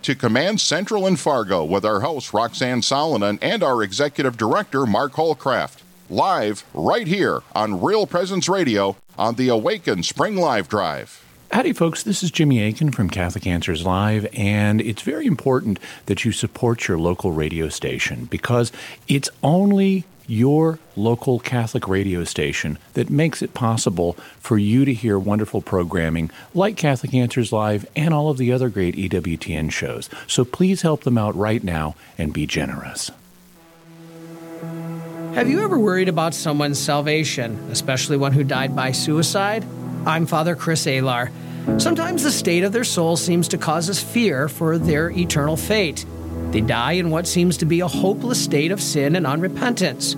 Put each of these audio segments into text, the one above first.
to Command Central and Fargo with our host Roxane Salonen and our executive director Mark Holcraft. Live right here on Real Presence Radio on the Awaken Spring Live Drive. Howdy, folks. This is Jimmy Akin from Catholic Answers Live, and it's very important that you support your local radio station because it's only your local Catholic radio station that makes it possible for you to hear wonderful programming like Catholic Answers Live and all of the other great EWTN shows. So please help them out right now and be generous. Have you ever worried about someone's salvation, especially one who died by suicide? I'm Father Chris Alar. Sometimes the state of their soul seems to cause us fear for their eternal fate. They die in what seems to be a hopeless state of sin and unrepentance.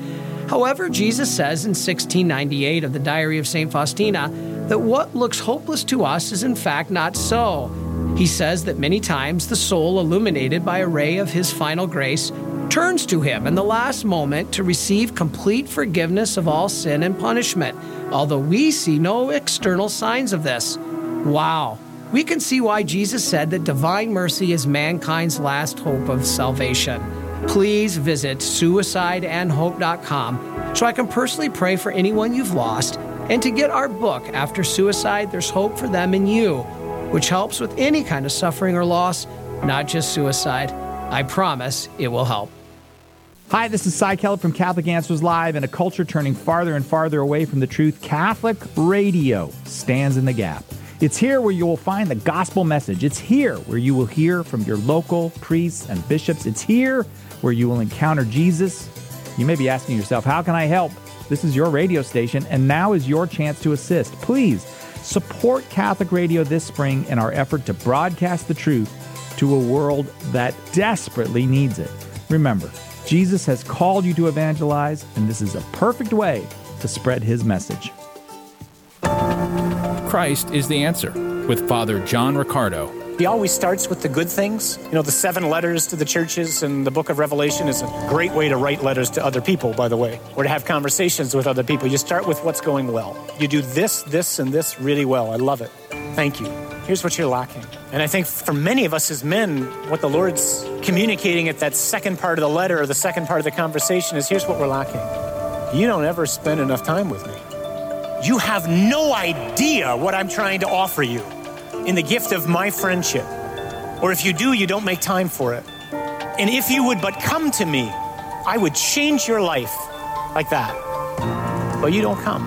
However, Jesus says in 1698 of the Diary of St. Faustina that what looks hopeless to us is in fact not so. He says that many times the soul, illuminated by a ray of his final grace, turns to him in the last moment to receive complete forgiveness of all sin and punishment, although we see no external signs of this. Wow. We can see why Jesus said that divine mercy is mankind's last hope of salvation. Please visit suicideandhope.com so I can personally pray for anyone you've lost and to get our book, After Suicide, There's Hope for Them and You, which helps with any kind of suffering or loss, not just suicide. I promise it will help. Hi, this is Cy Kellett from Catholic Answers Live. In a culture turning farther and farther away from the truth, Catholic radio stands in the gap. It's here where you will find the gospel message. It's here where you will hear from your local priests and bishops. It's here where you will encounter Jesus. You may be asking yourself, how can I help? This is your radio station, and now is your chance to assist. Please support Catholic Radio this spring in our effort to broadcast the truth to a world that desperately needs it. Remember, Jesus has called you to evangelize, and this is a perfect way to spread his message. Christ is the answer with Father John Riccardo. He always starts with the good things. You know, the seven letters to the churches and the book of Revelation is a great way to write letters to other people, by the way, or to have conversations with other people. You start with what's going well. You do this, this, and this really well. I love it. Thank you. Here's what you're lacking. And I think for many of us as men, what the Lord's communicating at that second part of the letter or the second part of the conversation is here's what we're lacking. You don't ever spend enough time with me. You have no idea what I'm trying to offer you in the gift of my friendship. Or if you do, you don't make time for it. And if you would but come to me, I would change your life like that. But you don't come.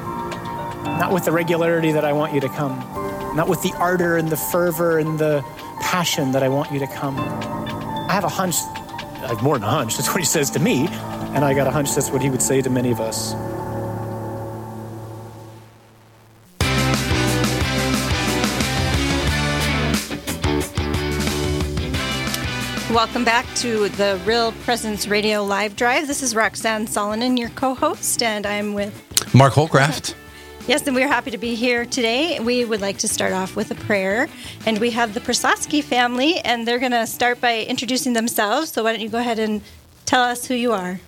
Not with the regularity that I want you to come. Not with the ardor and the fervor and the passion that I want you to come. I have a hunch, I have more than a hunch, that's what he says to me. And I got a hunch that's what he would say to many of us. Welcome back to the Real Presence Radio Live Drive. This is Roxane Salonen, your co host, and I'm with Mark Holcraft. Yes, and we're happy to be here today. We would like to start off with a prayer. And we have the Prasosky family, and they're going to start by introducing themselves. So why don't you go ahead and tell us who you are?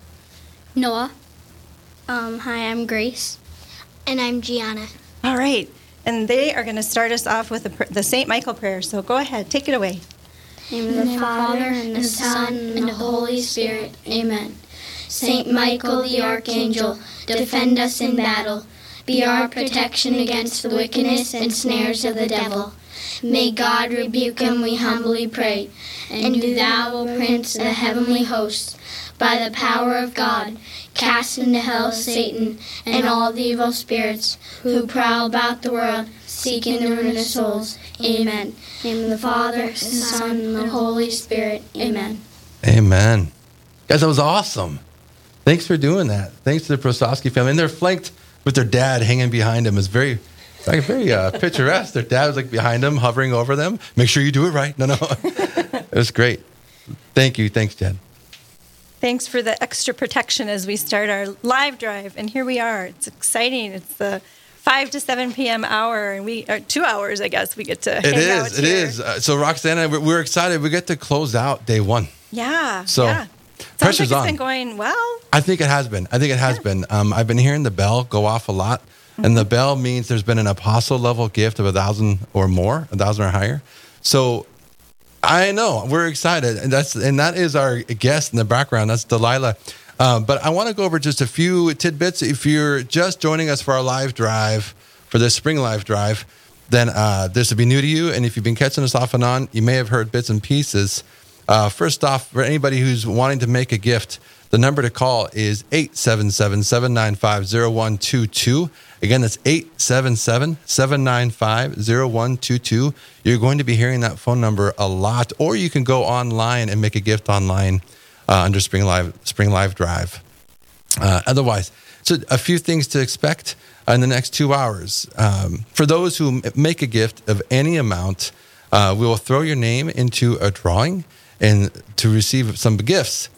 Noah. Um, hi, I'm Grace. And I'm Gianna. All right. And they are going to start us off with the, the St. Michael prayer. So go ahead, take it away. In the, the Father, and the Son, and the Holy Spirit. Amen. Saint Michael the Archangel, defend us in battle. Be our protection against the wickedness and snares of the devil. May God rebuke him, we humbly pray. And do thou, O Prince of the heavenly hosts, by the power of God, cast into hell Satan and all the evil spirits who prowl about the world, seeking the ruin of souls. Amen. In the name of the Father, the Son, and the Holy Spirit. Amen. Amen. Guys, that was awesome. Thanks for doing that. Thanks to the Prosowski family. And they're flanked with their dad hanging behind them. It's very, like very uh, picturesque. Their dad was like behind them, hovering over them. Make sure you do it right. No, no. it was great. Thank you. Thanks, Jen. Thanks for the extra protection as we start our live drive. And here we are. It's exciting. It's the 5 to 7 p.m. hour, and we are two hours, I guess, we get to It hang is. out It here. is. Uh, so Roxane, and I, we're, we're excited. We get to close out day one. Yeah. So, yeah. Sounds pressure's like it's on. been going well. I think it has been. I think it has been. Um, I've been hearing the bell go off a lot, and Mm-hmm. the bell means there's been an apostle level gift of a thousand or more, a thousand or higher. So I know we're excited, and that's and that is our guest in the background. That's Delilah. Um, but I want to go over just a few tidbits. If you're just joining us for our live drive for this spring live drive, then uh, this would be new to you. And if you've been catching us off and on, you may have heard bits and pieces. Uh, first off, for anybody who's wanting to make a gift, the number to call is 877 795 0122. Again, that's 877 795 0122. You're going to be hearing that phone number a lot, or you can go online and make a gift online uh, under Spring Live, Spring Live Drive. Uh, otherwise, so a few things to expect in the next two hours. Um, for those who make a gift of any amount, uh, we will throw your name into a drawing and to receive some gifts.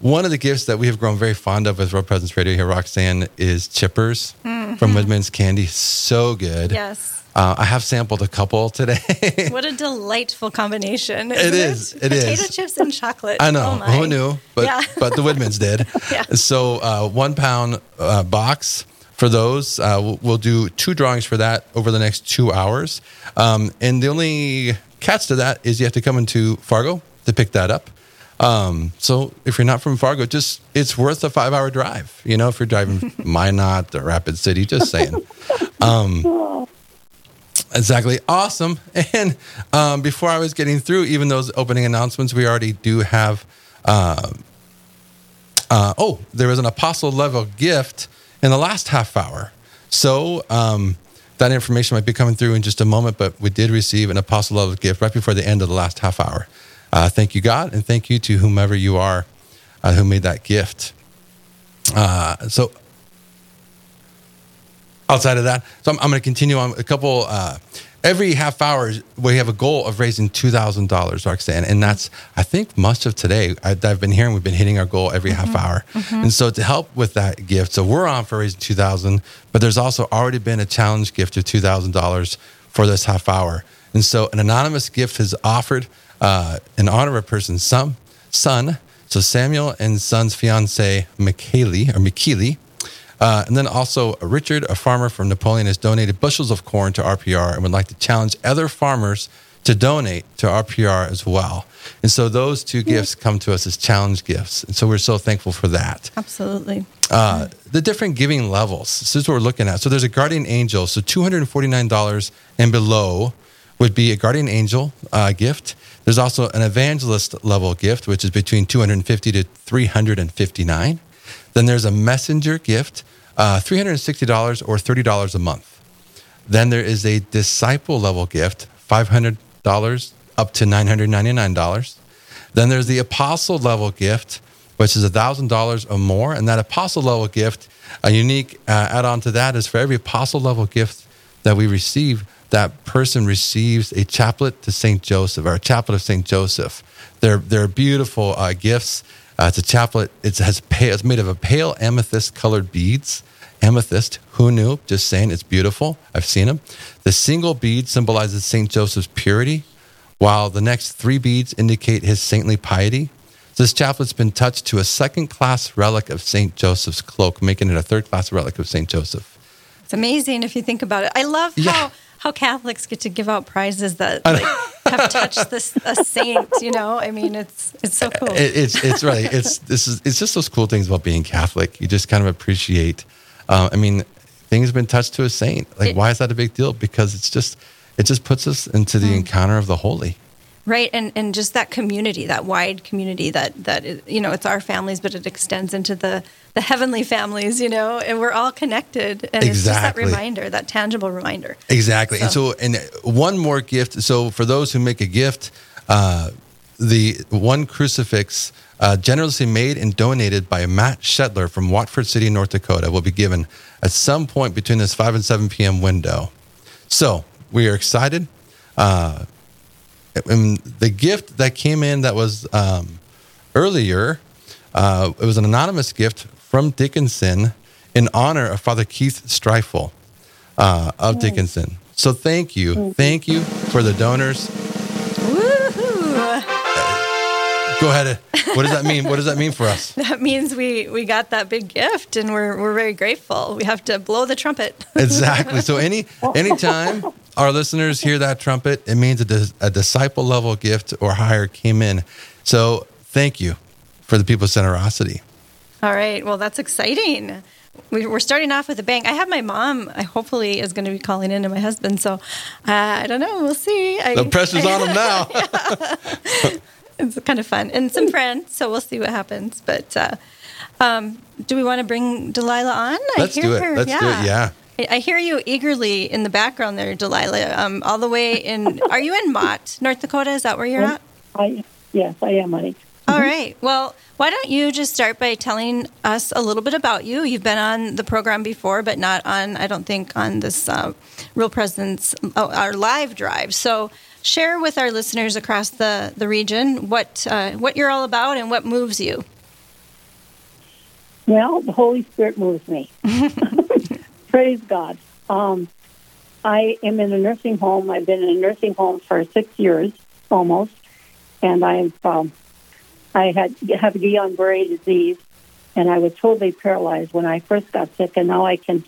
One of the gifts that we have grown very fond of with Real Presence Radio here, Roxane, is chippers mm-hmm. from Widman's Candy. So good. Yes. Uh, I have sampled a couple today. what a delightful combination! It is. It, it Potato is. chips and chocolate. I know. Oh Who knew? But yeah. but the Widmans did. yeah. So uh, one pound uh, box for those. Uh, we'll, we'll, do two drawings for that over the next two hours. Um, and the only catch to that is you have to come into Fargo to pick that up. Um, so if you're not from Fargo, just it's worth a five hour drive. You know, if you're driving Minot or Rapid City, just saying. Um, exactly. Awesome. And um, before I was getting through even those opening announcements, we already do have. Uh, uh, oh, there was an apostle level gift in the last half hour. So um, that information might be coming through in just a moment, but we did receive an apostle level gift right before the end of the last half hour. Uh, thank you, God, and thank you to whomever you are uh, who made that gift. Uh, so, outside of that, so I'm, I'm going to continue on a couple. Uh, every half hour, we have a goal of raising two thousand dollars, Roxane, and that's I think much of today. I, have been hearing we've been hitting our goal every mm-hmm. half hour, mm-hmm. and so to help with that gift, so we're on for raising two thousand, but there's also already been a challenge gift of two thousand dollars for this half hour, and so an anonymous gift has offered uh, in honor of a person's son, son. So Samuel and son's fiance, McKaylee or McKeely. Uh, and then also Richard, a farmer from Napoleon, has donated bushels of corn to RPR and would like to challenge other farmers to donate to RPR as well. And so those two gifts come to us as challenge gifts. And so we're so thankful for that. Absolutely. Uh, the different giving levels. This is what we're looking at. So there's a guardian angel. So $249 and below would be a guardian angel uh, gift. There's also an evangelist level gift, which is between 250 to 359. Then there's a messenger gift, uh, $360 or $30 a month. Then there is a disciple level gift, $500 up to $999. Then there's the apostle level gift, which is $1,000 or more. And that apostle level gift, a unique uh, add on to that is for every apostle level gift that we receive, that person receives a chaplet to St. Joseph or a chaplet of St. Joseph. They're, they're beautiful uh, gifts. Uh, it's a chaplet. It has pale, it's made of a pale amethyst colored beads. Amethyst, who knew? Just saying, it's beautiful. I've seen them. The single bead symbolizes St. Joseph's purity, while the next three beads indicate his saintly piety. This chaplet's been touched to a second class relic of St. Joseph's cloak, making it a third class relic of St. Joseph. It's amazing if you think about it. I love yeah. How Catholics get to give out prizes that like, have touched this a saint. You know, I mean, it's it's so cool. It, it's it's right. It's this is it's just those cool things about being Catholic. You just kind of appreciate. Uh, I mean, things have been touched to a saint. Like, it, why is that a big deal? Because it's just it just puts us into the mm. encounter of the holy right and and just that community that wide community that that you know it's our families but it extends into the the heavenly families you know and we're all connected and exactly. it's just that reminder that tangible reminder exactly so. and so and one more gift so for those who make a gift uh, the one crucifix uh, generously made and donated by Matt Shetler from Watford City, North Dakota, will be given at some point between this 5 and 7 p.m. window. So we are excited. Uh, and the gift that came in that was um, earlier, uh, it was an anonymous gift from Dickinson in honor of Father Keith Streifel uh, of Dickinson. So thank you. Thank you for the donors. Go ahead. What does that mean? What does that mean for us? That means we we got that big gift, and we're we're very grateful. We have to blow the trumpet. exactly. So any anytime our listeners hear that trumpet, it means a, a disciple level gift or higher came in. So thank you for the people's generosity. All right. Well, that's exciting. We're starting off with a bang. I have my mom. I hopefully is going to be calling in, and my husband. So uh, I don't know. We'll see. I, the pressure's on him now. it's kind of fun, and some friends. So we'll see what happens. But uh, um, do we want to bring Delilah on? Let's do it. Her. Let's yeah. do it. Yeah. I hear you eagerly in the background there, Delilah. Um, all the way in. Are you in Mott, North Dakota? Is that where you're at? I yes, I am, honey. All mm-hmm. right. Well, why don't you just start by telling us a little bit about you? You've been on the program before, but not on, I don't think, on this uh, Real Presence, oh, our live drive. So share with our listeners across the, the region what, uh, what you're all about and what moves you. Well, the Holy Spirit moves me. Praise God. Um, I am in a nursing home. I've been in a nursing home for six years almost, and I've um, I had have Guillain-Barré disease, and I was totally paralyzed when I first got sick, and now I can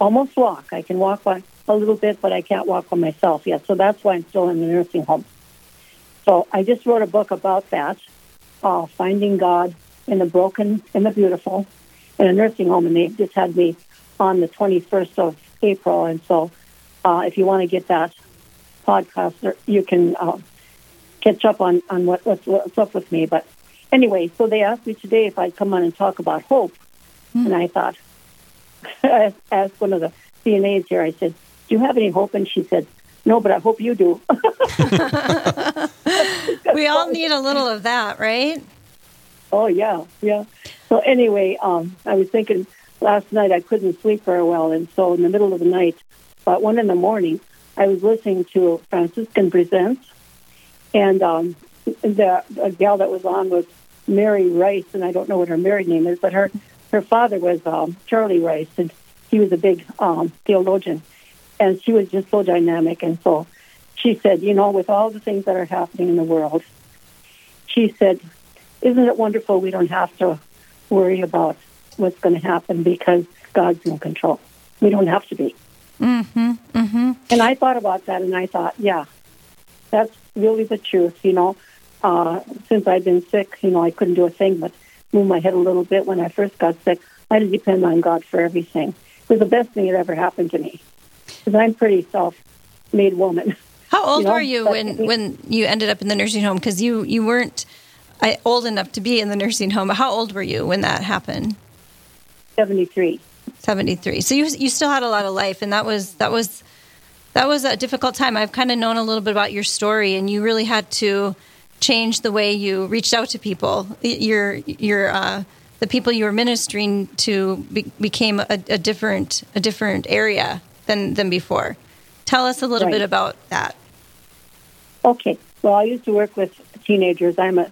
almost walk. I can walk by a little bit, but I can't walk on myself yet. So that's why I'm still in the nursing home. So I just wrote a book about that, uh, finding God in the broken and the beautiful, in a nursing home, and they just had me on the 21st of April. And so, uh, if you want to get that podcast, you can uh, catch up on on what, what's, what's up with me. But anyway, so they asked me today if I'd come on and talk about hope, mm. and I thought, I asked one of the CNAs here. I said, "Do you have any hope?" And she said, "No, but I hope you do." we all need a little of that, right? Oh yeah, yeah. So anyway, um, I was thinking last night I couldn't sleep very well, and so in the middle of the night, about one in the morning, I was listening to Franciscan Presents, and um, the, the gal that was on was Mary Rice, and I don't know what her married name is, but her her father was um, Charlie Rice, and he was a big um, theologian, and she was just so dynamic. And so she said, you know, with all the things that are happening in the world, she said, isn't it wonderful we don't have to worry about what's going to happen because God's in control. We don't have to be. Mm-hmm, mm-hmm. And I thought about that, and I thought, yeah, that's really the truth. You know, uh, since I've been sick, you know, I couldn't do a thing but move my head a little bit. When I first got sick, I had to depend on God for everything. It was the best thing that ever happened to me because I'm pretty self-made woman. How old you know? were you but, when when you ended up in the nursing home? Because you you weren't uh, old enough to be in the nursing home. How old were you when that happened? Seventy three. Seventy three. So you you still had a lot of life, and that was that was that was a difficult time. I've kind of known a little bit about your story, and you really had to change the way you reached out to people. Your your uh, the people you were ministering to be, became a, a, different a different area than than before. Tell us a little right. bit about that. Okay. Well, I used to work with teenagers. I'm a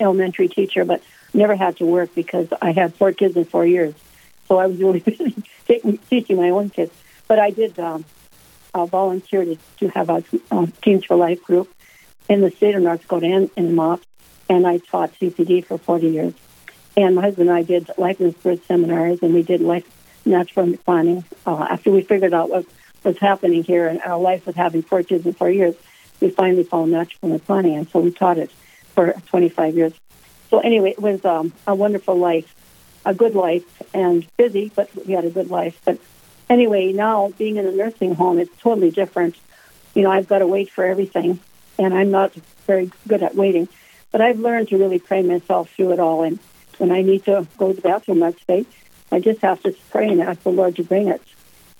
elementary teacher, but never had to work because I had four kids in four years. So I was really busy teaching my own kids. But I did um, uh, volunteer to, to have a uh, Teens for Life group in the state of North Dakota and in Mott, and I taught CCD for 40 years. And my husband and I did life and spirit seminars, and we did life natural planning. Uh, after we figured out what was happening here, and our life was having four kids in four years, we finally found natural planning, and so we taught it for 25 years. So anyway, it was um, a wonderful life, a good life, and busy, but we had a good life. But anyway, now being in a nursing home, it's totally different. You know, I've got to wait for everything, and I'm not very good at waiting. But I've learned to really pray myself through it all. And when I need to go to the bathroom next day, I just have to pray and ask the Lord to bring it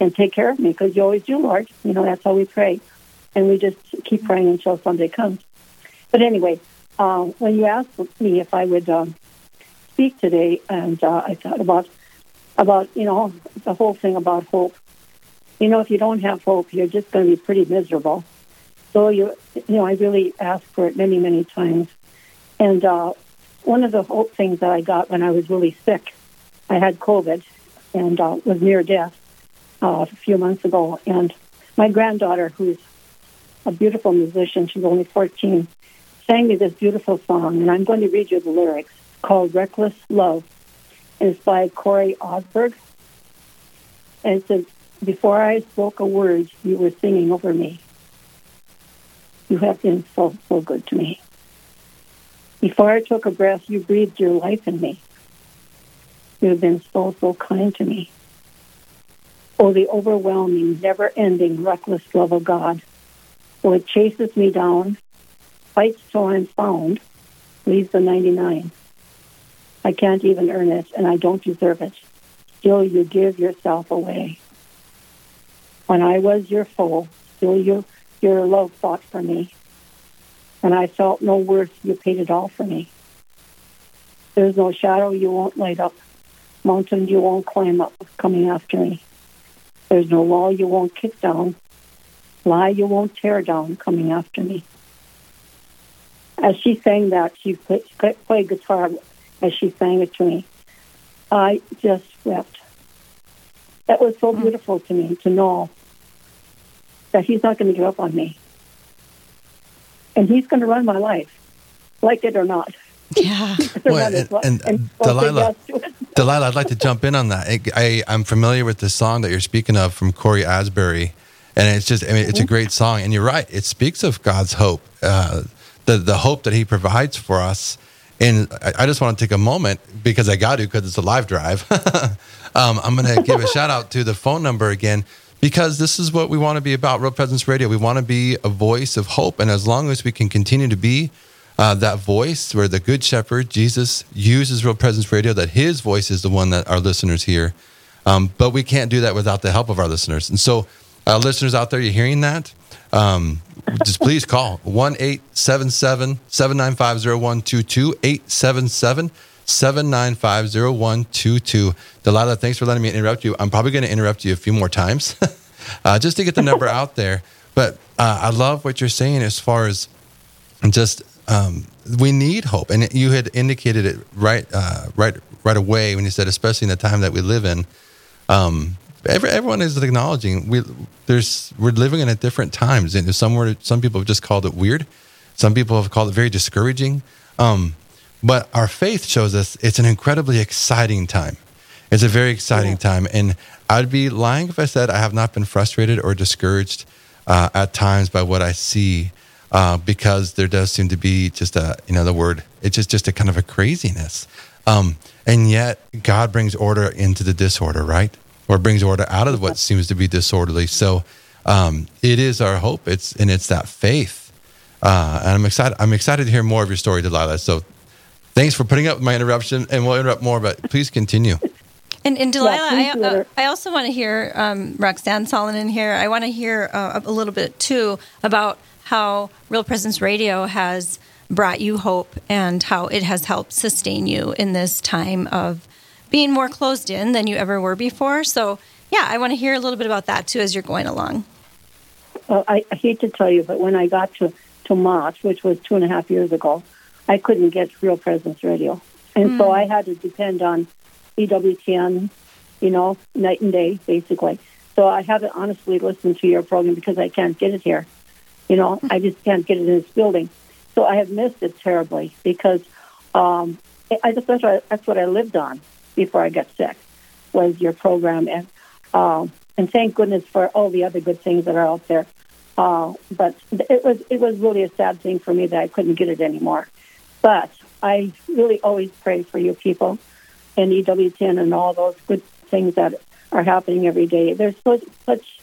and take care of me because you always do, Lord. You know, that's how we pray. And we just keep praying until Sunday comes. But anyway, uh, when you asked me if I would uh, speak today, and uh, I thought about about you know the whole thing about hope. You know, if you don't have hope, you're just going to be pretty miserable. So you you know, I really asked for it many many times, and uh, one of the hope things that I got when I was really sick, I had COVID and uh, was near death uh, a few months ago, and my granddaughter, who's a beautiful musician, she's only 14, sang me this beautiful song, and I'm going to read you the lyrics called Reckless Love. And it's by Cory Asbury. And it says, before I spoke a word, you were singing over me. You have been so, so good to me. Before I took a breath, you breathed your life in me. You have been so, so kind to me. Oh, the overwhelming, never ending, reckless love of God. Oh, it chases me down, fights till I'm found, leaves the 99. I can't even earn it, and I don't deserve it. Still, you give yourself away. When I was your foe, still you, your love fought for me. When I felt no worth, you paid it all for me. There's no shadow you won't light up, mountain you won't climb up coming after me. There's no wall you won't kick down, lie you won't tear down coming after me. As she sang that, she played, played guitar as she sang it to me. I just wept. That was so hmm. beautiful to me to know that he's not going to give up on me. And he's going to run my life, like it or not. Yeah. well, and, and, and Delilah, Delilah, I'd like to jump in on that. I, I, am familiar with the song that you're speaking of from Cory Asbury. And it's just, I mean, it's a mm-hmm. great song. And you're right. It speaks of God's hope, uh, the, the hope that he provides for us. And I, I just want to take a moment because I got to, because it's a live drive. um, I'm going to give a shout out to the phone number again because this is what we want to be about Real Presence Radio. We want to be a voice of hope. And as long as we can continue to be uh, that voice where the Good Shepherd, Jesus, uses Real Presence Radio, that his voice is the one that our listeners hear. Um, but we can't do that without the help of our listeners. And so, uh, listeners out there, you're hearing that? Um, just please call 1 877 795 0122 877 795 0122. Delilah, thanks for letting me interrupt you. I'm probably going to interrupt you a few more times uh, just to get the number out there. But uh, I love what you're saying as far as just um, we need hope, and you had indicated it right, uh, right, right away when you said, especially in the time that we live in. Um, every, everyone is acknowledging we there's we're living in at different times, and some were, some people have just called it weird, some people have called it very discouraging. Um, but our faith shows us it's an incredibly exciting time. It's a very exciting yeah. time, and I'd be lying if I said I have not been frustrated or discouraged uh, at times by what I see uh, because there does seem to be just a, you know, the word, it's just, just a kind of a craziness. Um, and yet God brings order into the disorder, right? Or brings order out of what seems to be disorderly. So um, it is our hope. It's, and it's that faith. Uh, and I'm excited. I'm excited to hear more of your story, Delilah. So thanks for putting up with my interruption and we'll interrupt more, but please continue. And, and Delilah, yeah, I, uh, I also want to hear um, Roxane Salonen here. I want to hear uh, a little bit too about how Real Presence Radio has brought you hope and how it has helped sustain you in this time of being more closed in than you ever were before. So, yeah, I want to hear a little bit about that too as you're going along. Well, I, I hate to tell you, but when I got to, to March, which was two and a half years ago, I couldn't get Real Presence Radio. And mm. so hmm. I had to depend on EWTN, you know, night and day, basically. So I haven't honestly listened to your program because I can't get it here. You know, I just can't get it in this building. So I have missed it terribly because um, I just that's what I, that's what I lived on before I got sick was your program and um, and thank goodness for all the other good things that are out there. Uh, but it was it was really a sad thing for me that I couldn't get it anymore. But I really always pray for you people and EWTN and all those good things that are happening every day. There's such, such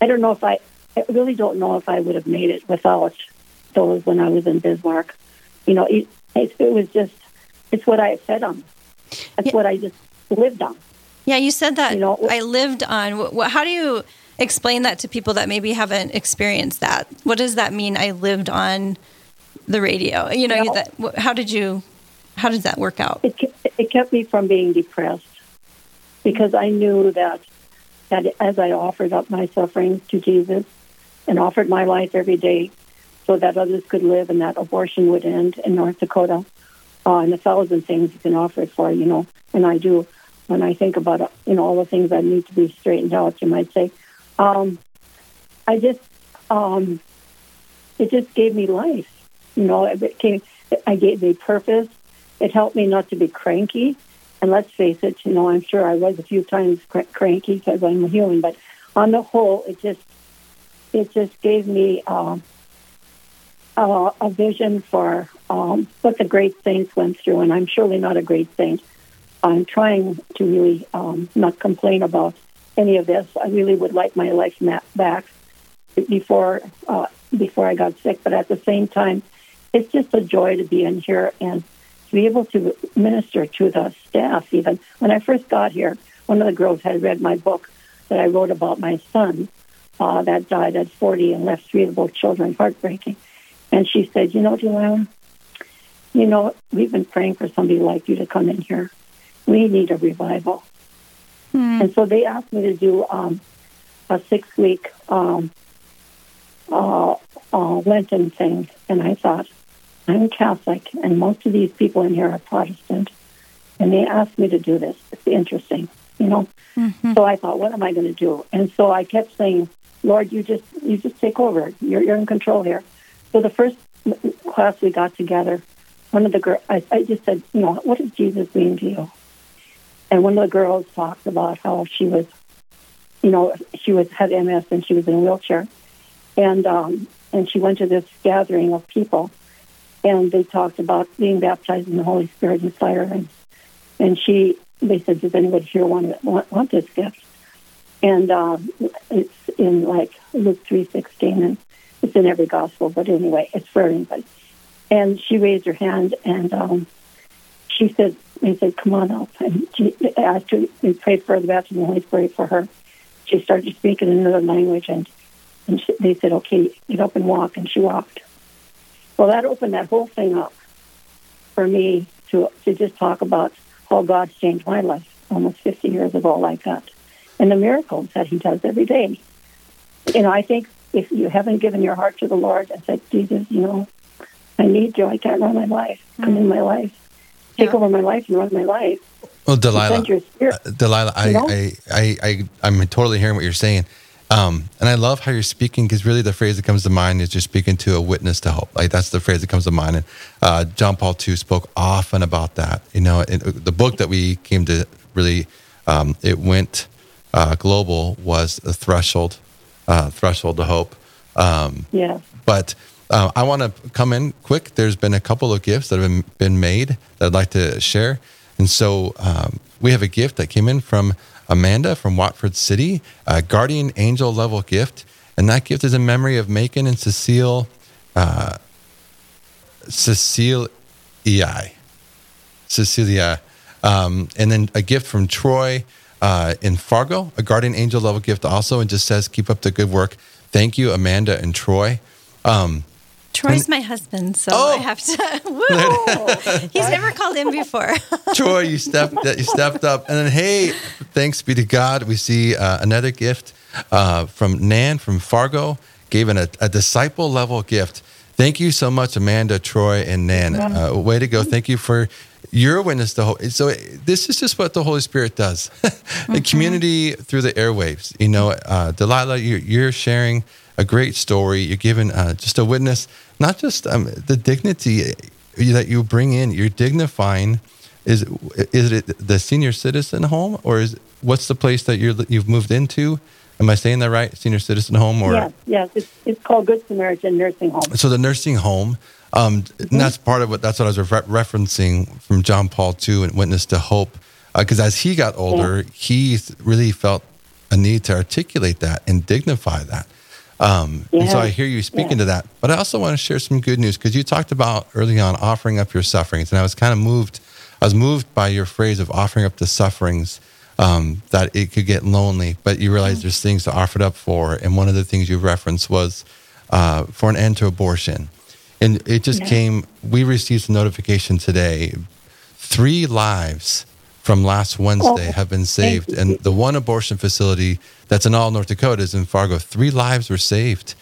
I don't know if I I really don't know if I would have made it without those when I was in Bismarck. You know, it, it, it was just, it's what I fed on. That's yeah. what I just lived on. Yeah, you said that you know, I lived on. How do you explain that to people that maybe haven't experienced that? What does that mean? I lived on the radio. You know, you know that, how did you? How did that work out? It, it kept me from being depressed because I knew that that as I offered up my sufferings to Jesus, and offered my life every day so that others could live and that abortion would end in North Dakota. Uh, and a thousand things you can offer it for, you know, and I do. When I think about, you know, all the things that need to be straightened out, you might say, um, I just, um, it just gave me life. You know, it came, I gave me purpose. It helped me not to be cranky. And let's face it, you know, I'm sure I was a few times cr- cranky because I'm human, but on the whole, it just it just gave me uh, uh, a vision for um, what the great saints went through, and I'm surely not a great saint. I'm trying to really um, not complain about any of this. I really would like my life back before uh, before I got sick, but at the same time, it's just a joy to be in here and to be able to minister to the staff. Even when I first got here, one of the girls had read my book that I wrote about my son uh, that died at 40 and left three little children, heartbreaking. And she said, "You know, Joanne, you know, we've been praying for somebody like you to come in here. We need a revival." Hmm. And so they asked me to do um, a six-week um, uh, uh, Lenten thing, and I thought, I'm Catholic, and most of these people in here are Protestant, and they asked me to do this. It's interesting, you know. Mm-hmm. So I thought, what am I going to do? And so I kept saying, Lord, you just you just take over. You're you're in control here. So the first class we got together, one of the girls, I, I just said, you know, what does Jesus mean to you? And one of the girls talked about how she was, you know, she was had MS and she was in a wheelchair, and um, and she went to this gathering of people, and they talked about being baptized in the Holy Spirit and fire. And, and she, they said, does anybody here want, want, want this gift? And uh, it's in like Luke 3.16, and it's in every gospel, but anyway, it's for everybody. And she raised her hand, and um, she said, they said, come on up. And she asked her, we prayed for the baptism of the Holy Spirit for her. She started speaking in another language, and, and she, they said, okay, get up and walk, and she walked. Well, that opened that whole thing up for me to to just talk about how God's changed my life almost 50 years of ago like that, and the miracles that He does every day. You know, I think if you haven't given your heart to the Lord and said, Jesus, you know, I need you. I can't run my life. Come in my life. Take yeah. over my life and run my life. Well, Delilah, uh, Delilah, I, I, I, I, I'm totally hearing what you're saying. Um, and I love how you're speaking because really the phrase that comes to mind is you're speaking to a witness to hope. Like that's the phrase that comes to mind. And uh, John Paul II spoke often about that. You know, in, the book that we came to really, um, it went uh, global was the threshold, uh, threshold to hope. Um, yeah. But uh, I want to come in quick. There's been a couple of gifts that have been made that I'd like to share. And so um, we have a gift that came in from Amanda from Watford City, a guardian angel level gift. And that gift is in memory of Macon and Cecile, uh, Cecile EI. Cecilia. Um, and then a gift from Troy uh, in Fargo, a guardian angel level gift also, and just says, keep up the good work. Thank you, Amanda and Troy. Um, Troy's and, my husband, so oh. I have to. He's never called in before. Troy, you stepped you stepped up, and then hey, thanks be to God, we see uh, another gift uh, from Nan from Fargo, gave an, a, a, disciple level gift. Thank you so much, Amanda, Troy, and Nan. Uh, way to go! Thank you for your witness to hope. So this is just what the Holy Spirit does. the mm-hmm. community through the airwaves. You know, uh, Delilah, you're, you're sharing a great story. You're giving uh, just a witness, not just um, the dignity that you bring in. You're dignifying. Is is it the senior citizen home, or is what's the place that you're you've moved into? Am I saying that right? Senior citizen home, or yes, yes, it's, it's called Good Samaritan Nursing Home. So the nursing home, um, mm-hmm. and that's part of what that's what I was re- referencing from John Paul II and Witness to Hope, because uh, as he got older, yeah. he really felt a need to articulate that and dignify that. Um, yeah. And so I hear you speaking yeah. to that. But I also want to share some good news because you talked about early on offering up your sufferings. And I was kind of moved. I was moved by your phrase of offering up the sufferings, um, that it could get lonely, but you realize mm-hmm. there's things to offer it up for. And one of the things you referenced was uh, for an end to abortion. And it just came, we received a notification today three lives from last Wednesday oh, have been saved. And the one abortion facility that's in all North Dakota is in Fargo. Three lives were saved.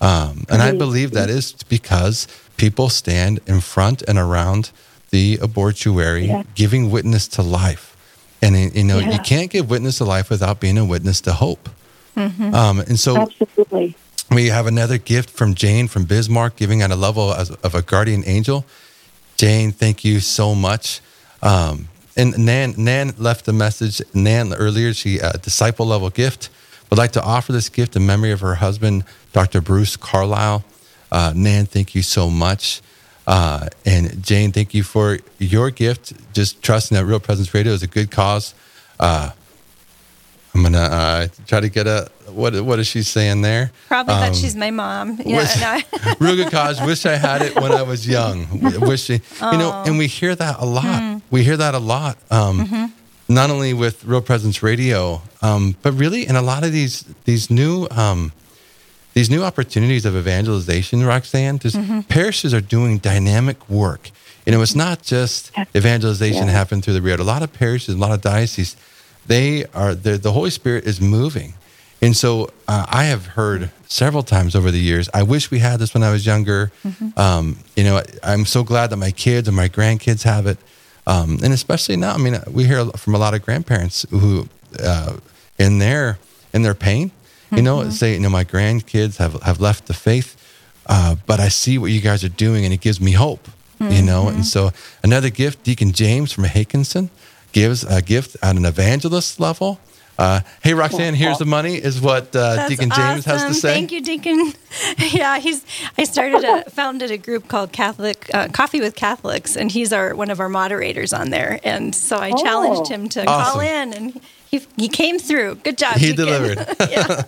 Um, and I believe that is because people stand in front and around the abortuary yeah. giving witness to life. And, you know, yeah. you can't give witness to life without being a witness to hope. Mm-hmm. Um, and so Absolutely. We have another gift from Jane from Bismarck, giving at a level of a guardian angel. Jane, thank you so much. Um, and Nan Nan left a message. Nan earlier, she uh, disciple level gift would like to offer this gift in memory of her husband, Dr. Bruce Carlisle. Uh, Nan, thank you so much. Uh, and Jane, thank you for your gift. Just trusting that Real Presence Radio is a good cause. Uh, I'm gonna uh, try to get a what? What is she saying there? Probably um, that she's my mom. Yeah, wish, no. good cause. Wish I had it when I was young. Wish you know, and we hear that a lot. Mm. We hear that a lot. Um, mm-hmm. Not only with Real Presence Radio, um, but really in a lot of these these new um, these new opportunities of evangelization, Roxane. Just mm-hmm. parishes are doing dynamic work. You know, it's not just evangelization yeah. happening through the Rio. A lot of parishes, a lot of dioceses they are the Holy Spirit is moving. And so uh, I have heard several times over the years, I wish we had this when I was younger. Mm-hmm. Um, you know, I, am so glad that my kids and my grandkids have it. Um, and especially now, I mean, we hear from a lot of grandparents who, uh, in their in their pain, you mm-hmm. know, say, you know, my grandkids have have left the faith, uh, but I see what you guys are doing, and it gives me hope. Mm-hmm. You know, and so another gift, Deacon James from Hankinson gives a gift at an evangelist level. Uh, hey, Roxane, here's the money, is what uh, Deacon James awesome. has to say. Thank you, Deacon. yeah, he's. I started a founded a group called Catholic uh, Coffee with Catholics, and he's our one of our moderators on there. And so I oh. challenged him to awesome. call in, and he, he came through. Good job. He Deacon. delivered. yeah.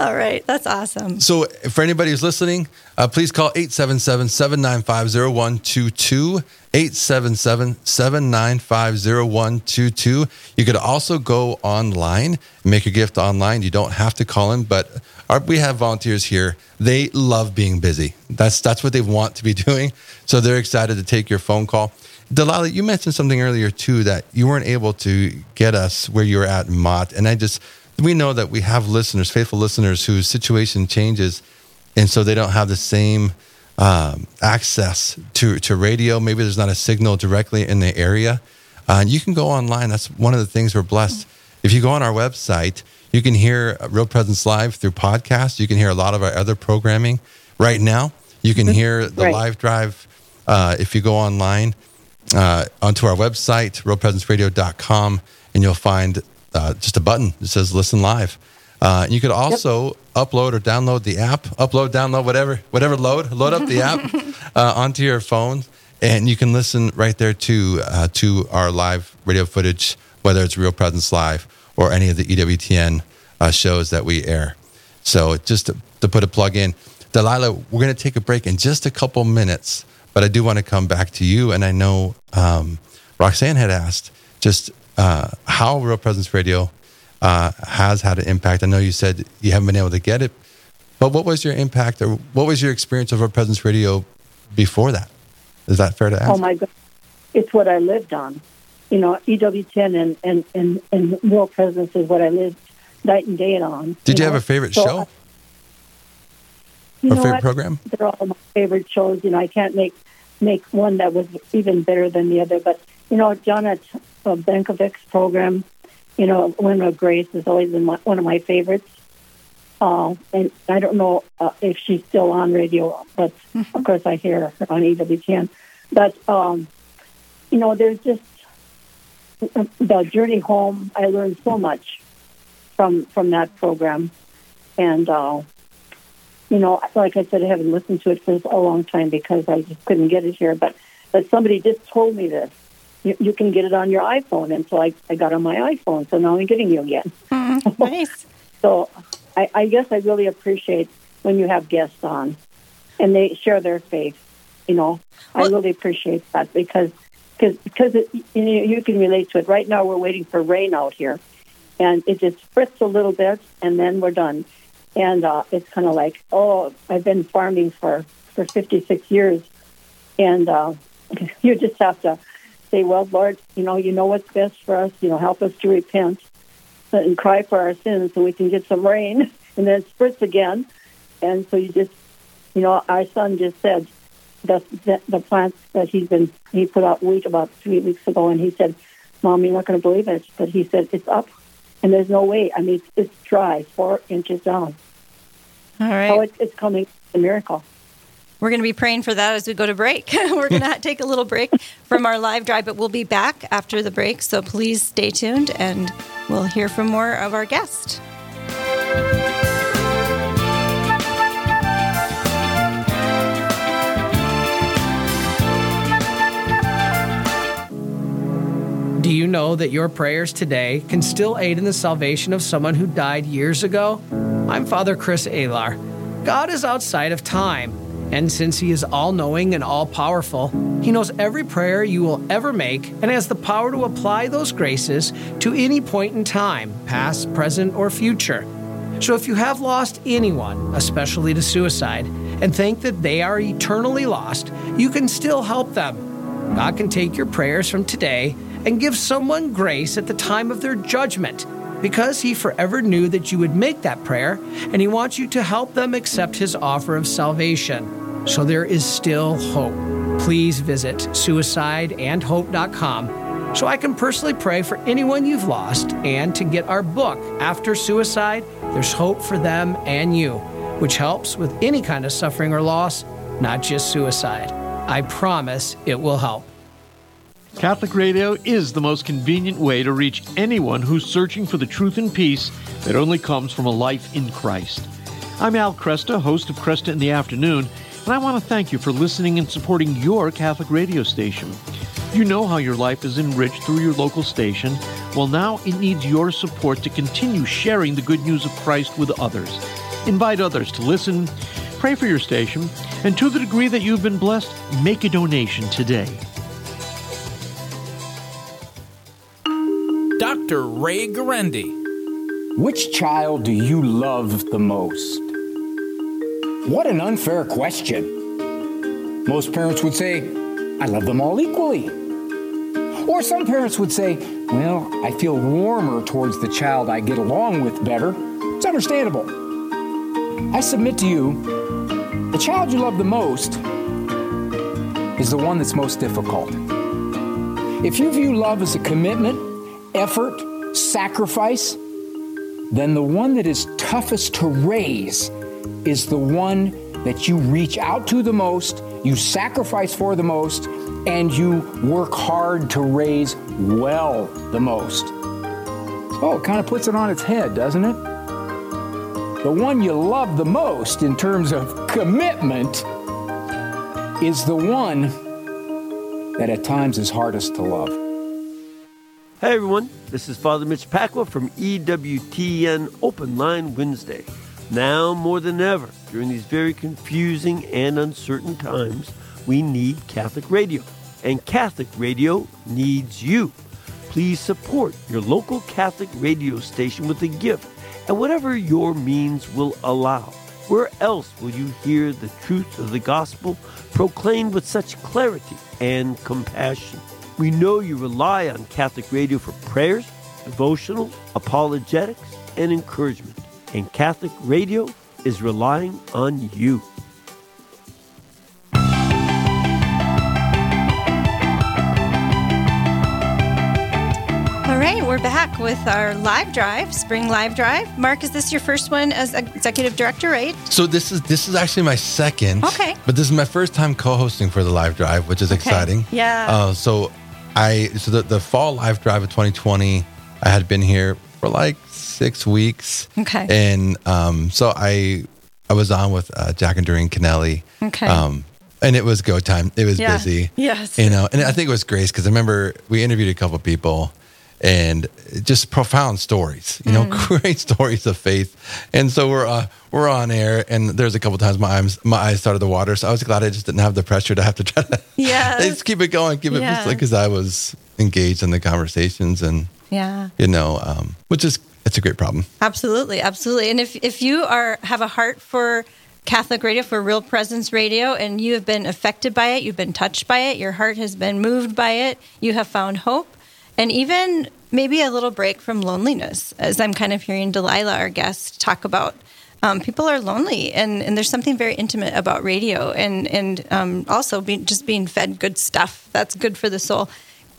All right. That's awesome. So, for anybody who's listening, uh, please call 877 795 0122. 877 795 0122. You could also go online make a gift online. You don't have to call in, but our, we have volunteers here. They love being busy. That's, that's what they want to be doing. So, they're excited to take your phone call. Delilah, you mentioned something earlier too that you weren't able to get us where you were at in Mott, and I just we know that we have listeners, faithful listeners, whose situation changes, and so they don't have the same um, access to to radio. Maybe there's not a signal directly in the area. Uh, you can go online. That's one of the things we're blessed. If you go on our website, you can hear Real Presence Live through podcasts. You can hear a lot of our other programming. Right now, you can hear the right. live drive uh, if you go online uh, onto our website, realpresenceradio.com, and you'll find uh, just a button that says listen live. Uh, you could also yep. upload or download the app, upload, download, whatever, whatever load, load up the app uh, onto your phone, and you can listen right there to uh, to our live radio footage, whether it's Real Presence Live or any of the EWTN uh, shows that we air. So just to, to put a plug in, Delilah, we're going to take a break in just a couple minutes. But I do want to come back to you. And I know um, Roxane had asked just uh, how Real Presence Radio uh, has had an impact. I know you said you haven't been able to get it, but what was your impact or what was your experience of Real Presence Radio before that? Is that fair to ask? Oh, my God. It's what I lived on. You know, EWTN and, and, and, and Real Presence is what I lived night and day on. Did you, you know? have a favorite so show? You or favorite what? program? They're all my favorite shows. You know, I can't make make one that was even better than the other. But you know, Johnnette uh, Benkovic's program, you know, Women of Grace has always been my, one of my favorites. Uh, and I don't know uh, if she's still on radio, but mm-hmm. of course I hear her on EWTN. But um, you know, there's just the journey home. I learned so much from from that program, and uh, you know, like I said, I haven't listened to it for a long time because I just couldn't get it here. But but somebody just told me this. You, you can get it on your iPhone, and so I, I got on my iPhone. So now I'm getting you again. Mm, nice. so I, I guess I really appreciate when you have guests on, and they share their faith. You know, well, I really appreciate that because because because it, you, know, you can relate to it. Right now, we're waiting for rain out here, and it just spritz a little bit, and then we're done and uh, it's kind of like, oh, I've been farming for for 56 years, and uh, you just have to say, well, Lord, you know, you know what's best for us. You know, help us to repent and cry for our sins, so we can get some rain, and then it spritz again, and so you just, you know, our son just said that the, the plants that he's been he put out wheat about three weeks ago, and he said, Mom, you're not going to believe it, but he said it's up and there's no way. I mean, it's, it's dry, four inches down. All right. Oh, so it's, it's coming a miracle. we're going to be praying for that as we go to break. we're going to take a little break from our live drive, but we'll be back after the break. So please stay tuned and we'll hear from more of our guest. Do you know that your prayers today can still aid in the salvation of someone who died years ago? I'm Father Chris Alar. God is outside of time, and since He is all knowing and all powerful, He knows every prayer you will ever make and has the power to apply those graces to any point in time, past, present, or future. So if you have lost anyone, especially to suicide, and think that they are eternally lost, you can still help them. God can take your prayers from today and give someone grace at the time of their judgment because he forever knew that you would make that prayer and he wants you to help them accept his offer of salvation. So there is still hope. Please visit suicideandhope.com so I can personally pray for anyone you've lost and to get our book, After Suicide, There's Hope for Them and You, which helps with any kind of suffering or loss, not just suicide. I promise it will help. Catholic Radio is the most convenient way to reach anyone who's searching for the truth and peace that only comes from a life in Christ. I'm Al Kresta, host of Kresta in the Afternoon, and I want to thank you for listening and supporting your Catholic radio station. You know how your life is enriched through your local station. Well, now it needs your support to continue sharing the good news of Christ with others. Invite others to listen, pray for your station, and to the degree that you've been blessed, make a donation today. Dr. Ray Guarendi. Which child do you love the most? What an unfair question. Most parents would say, I love them all equally. Or some parents would say, Well, I feel warmer towards the child I get along with better. It's understandable. I submit to you, the child you love the most is the one that's most difficult. If you view love as a commitment, effort, sacrifice, then the one that is toughest to raise is the one that you reach out to the most, you sacrifice for the most, and you work hard to raise well the most. Oh, it kind of puts it on its head, doesn't it? The one you love the most in terms of commitment is the one that at times is hardest to love. Hey everyone, this is Father Mitch Pacwa from EWTN Open Line Wednesday. Now more than ever, during these very confusing and uncertain times, we need Catholic radio. And Catholic radio needs you. Please support your local Catholic radio station with a gift and whatever your means will allow. Where else will you hear the truth of the gospel proclaimed with such clarity and compassion? We know you rely on Catholic radio for prayers, devotional, apologetics, and encouragement. And Catholic radio is relying on you. All right, we're back with our live drive, spring live drive. Mark, is this your first one as executive director, right? So this is this is actually my second. Okay. But this is my first time co-hosting for the live drive, which is Okay. exciting. Yeah. Uh, so I so the, the fall live drive of 2020, I had been here for like six weeks. Okay. And um, so I I was on with uh, Jack and Doreen Kennelly. Okay. Um, and it was go time. It was Yeah. busy. Yes. You know, and I think it was Grace because I remember we interviewed a couple people and just profound stories, you know, Mm. great stories of faith. And so we're uh, we're on air, and there's a couple times my eyes my eyes started to water. So I was glad I just didn't have the pressure to have to try to Yeah. just keep it going, keep it because I was engaged in the conversations, and Yeah. you know, um, which is it's a great problem. Absolutely, absolutely. And if if you are have a heart for Catholic radio, for Real Presence Radio, and you have been affected by it, you've been touched by it, your heart has been moved by it, you have found hope, and even maybe a little break from loneliness, as I'm kind of hearing Delilah, our guest, talk about. Um, people are lonely, and, and there's something very intimate about radio, and and um, also just being fed good stuff. That's good for the soul.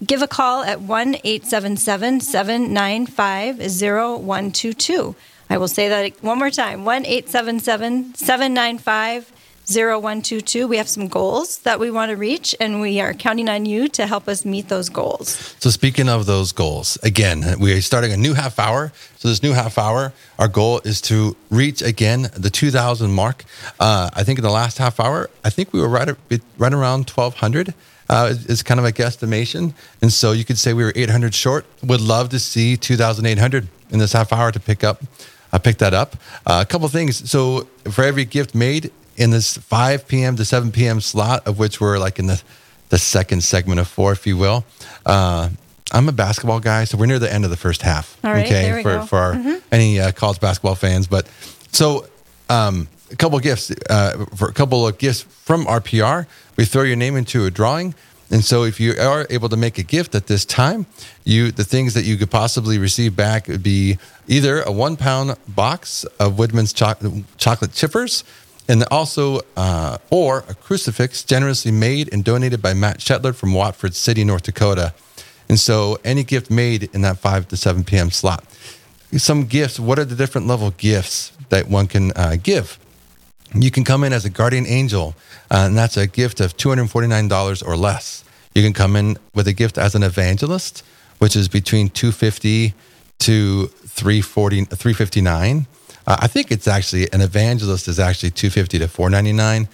Give a call at 1 877 795 0122. I will say that one more time 1 877 795 0122. We have some goals that we want to reach, and we are counting on you to help us meet those goals. So, speaking of those goals, again, we are starting a new half hour. So, this new half hour, our goal is to reach again the 2,000 mark. Uh, I think in the last half hour, I think we were right, right around 1,200. Uh, is kind of a guesstimation. And so you could say we were 800 short. Would love to see 2,800 in this half hour to pick up. I uh, pick that up. Uh, a couple things. So for every gift made, in this 5 p.m. to 7 p.m. slot, of which we're like in the, the second segment of four, if you will. Uh, I'm a basketball guy, so we're near the end of the first half. Right, okay, for, for our, mm-hmm. any uh, college basketball fans. But so um, a couple of gifts uh, for a couple of gifts from RPR. We throw your name into a drawing. And so, if you are able to make a gift at this time, you the things that you could possibly receive back would be either a one pound box of Widman's cho- chocolate chippers, and also uh, or a crucifix generously made and donated by Matt Shetler from Watford City, North Dakota. And so any gift made in that 5 to 7 p.m. slot. Some gifts, what are the different level gifts that one can uh, give? You can come in as a guardian angel, uh, and that's a gift of $249 or less. You can come in with a gift as an evangelist, which is between 250 to 340, 359 uh, I think it's actually an evangelist is actually 250 to 499,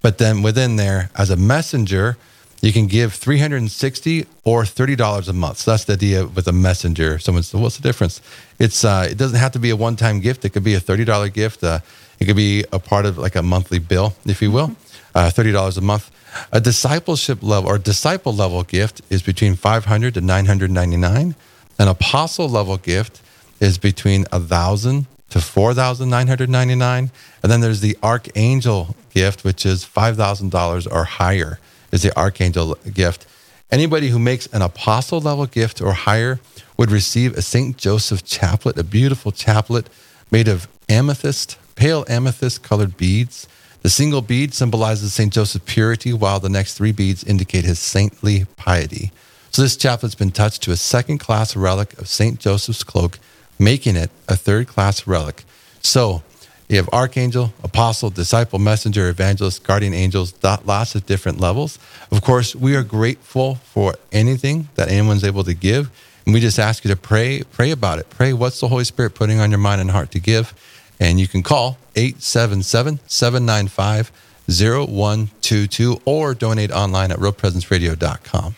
but then within there as a messenger, you can give 360 or $30 a month. So that's the idea with a messenger. Someone said, what's the difference? It's, uh, it doesn't have to be a one-time gift. It could be a $30 gift. Uh, it could be a part of like a monthly bill, if you will, uh, $30 a month. A discipleship level or disciple level gift is between 500 to 999. An apostle level gift is between a thousand to 4999 And then there's the Archangel gift, which is $5,000 or higher, is the Archangel gift. Anybody who makes an apostle level gift or higher would receive a St. Joseph chaplet, a beautiful chaplet made of amethyst, pale amethyst colored beads. The single bead symbolizes St. Joseph's purity, while the next three beads indicate his saintly piety. So this chaplet's been touched to a second class relic of St. Joseph's cloak making it a third class relic. So you have archangel, apostle, disciple, messenger, evangelist, guardian angels, lots of different levels. Of course, we are grateful for anything that anyone's able to give. And we just ask you to pray, pray about it. Pray what's the Holy Spirit putting on your mind and heart to give. And you can call 877 795 0122 or donate online at realpresenceradio.com.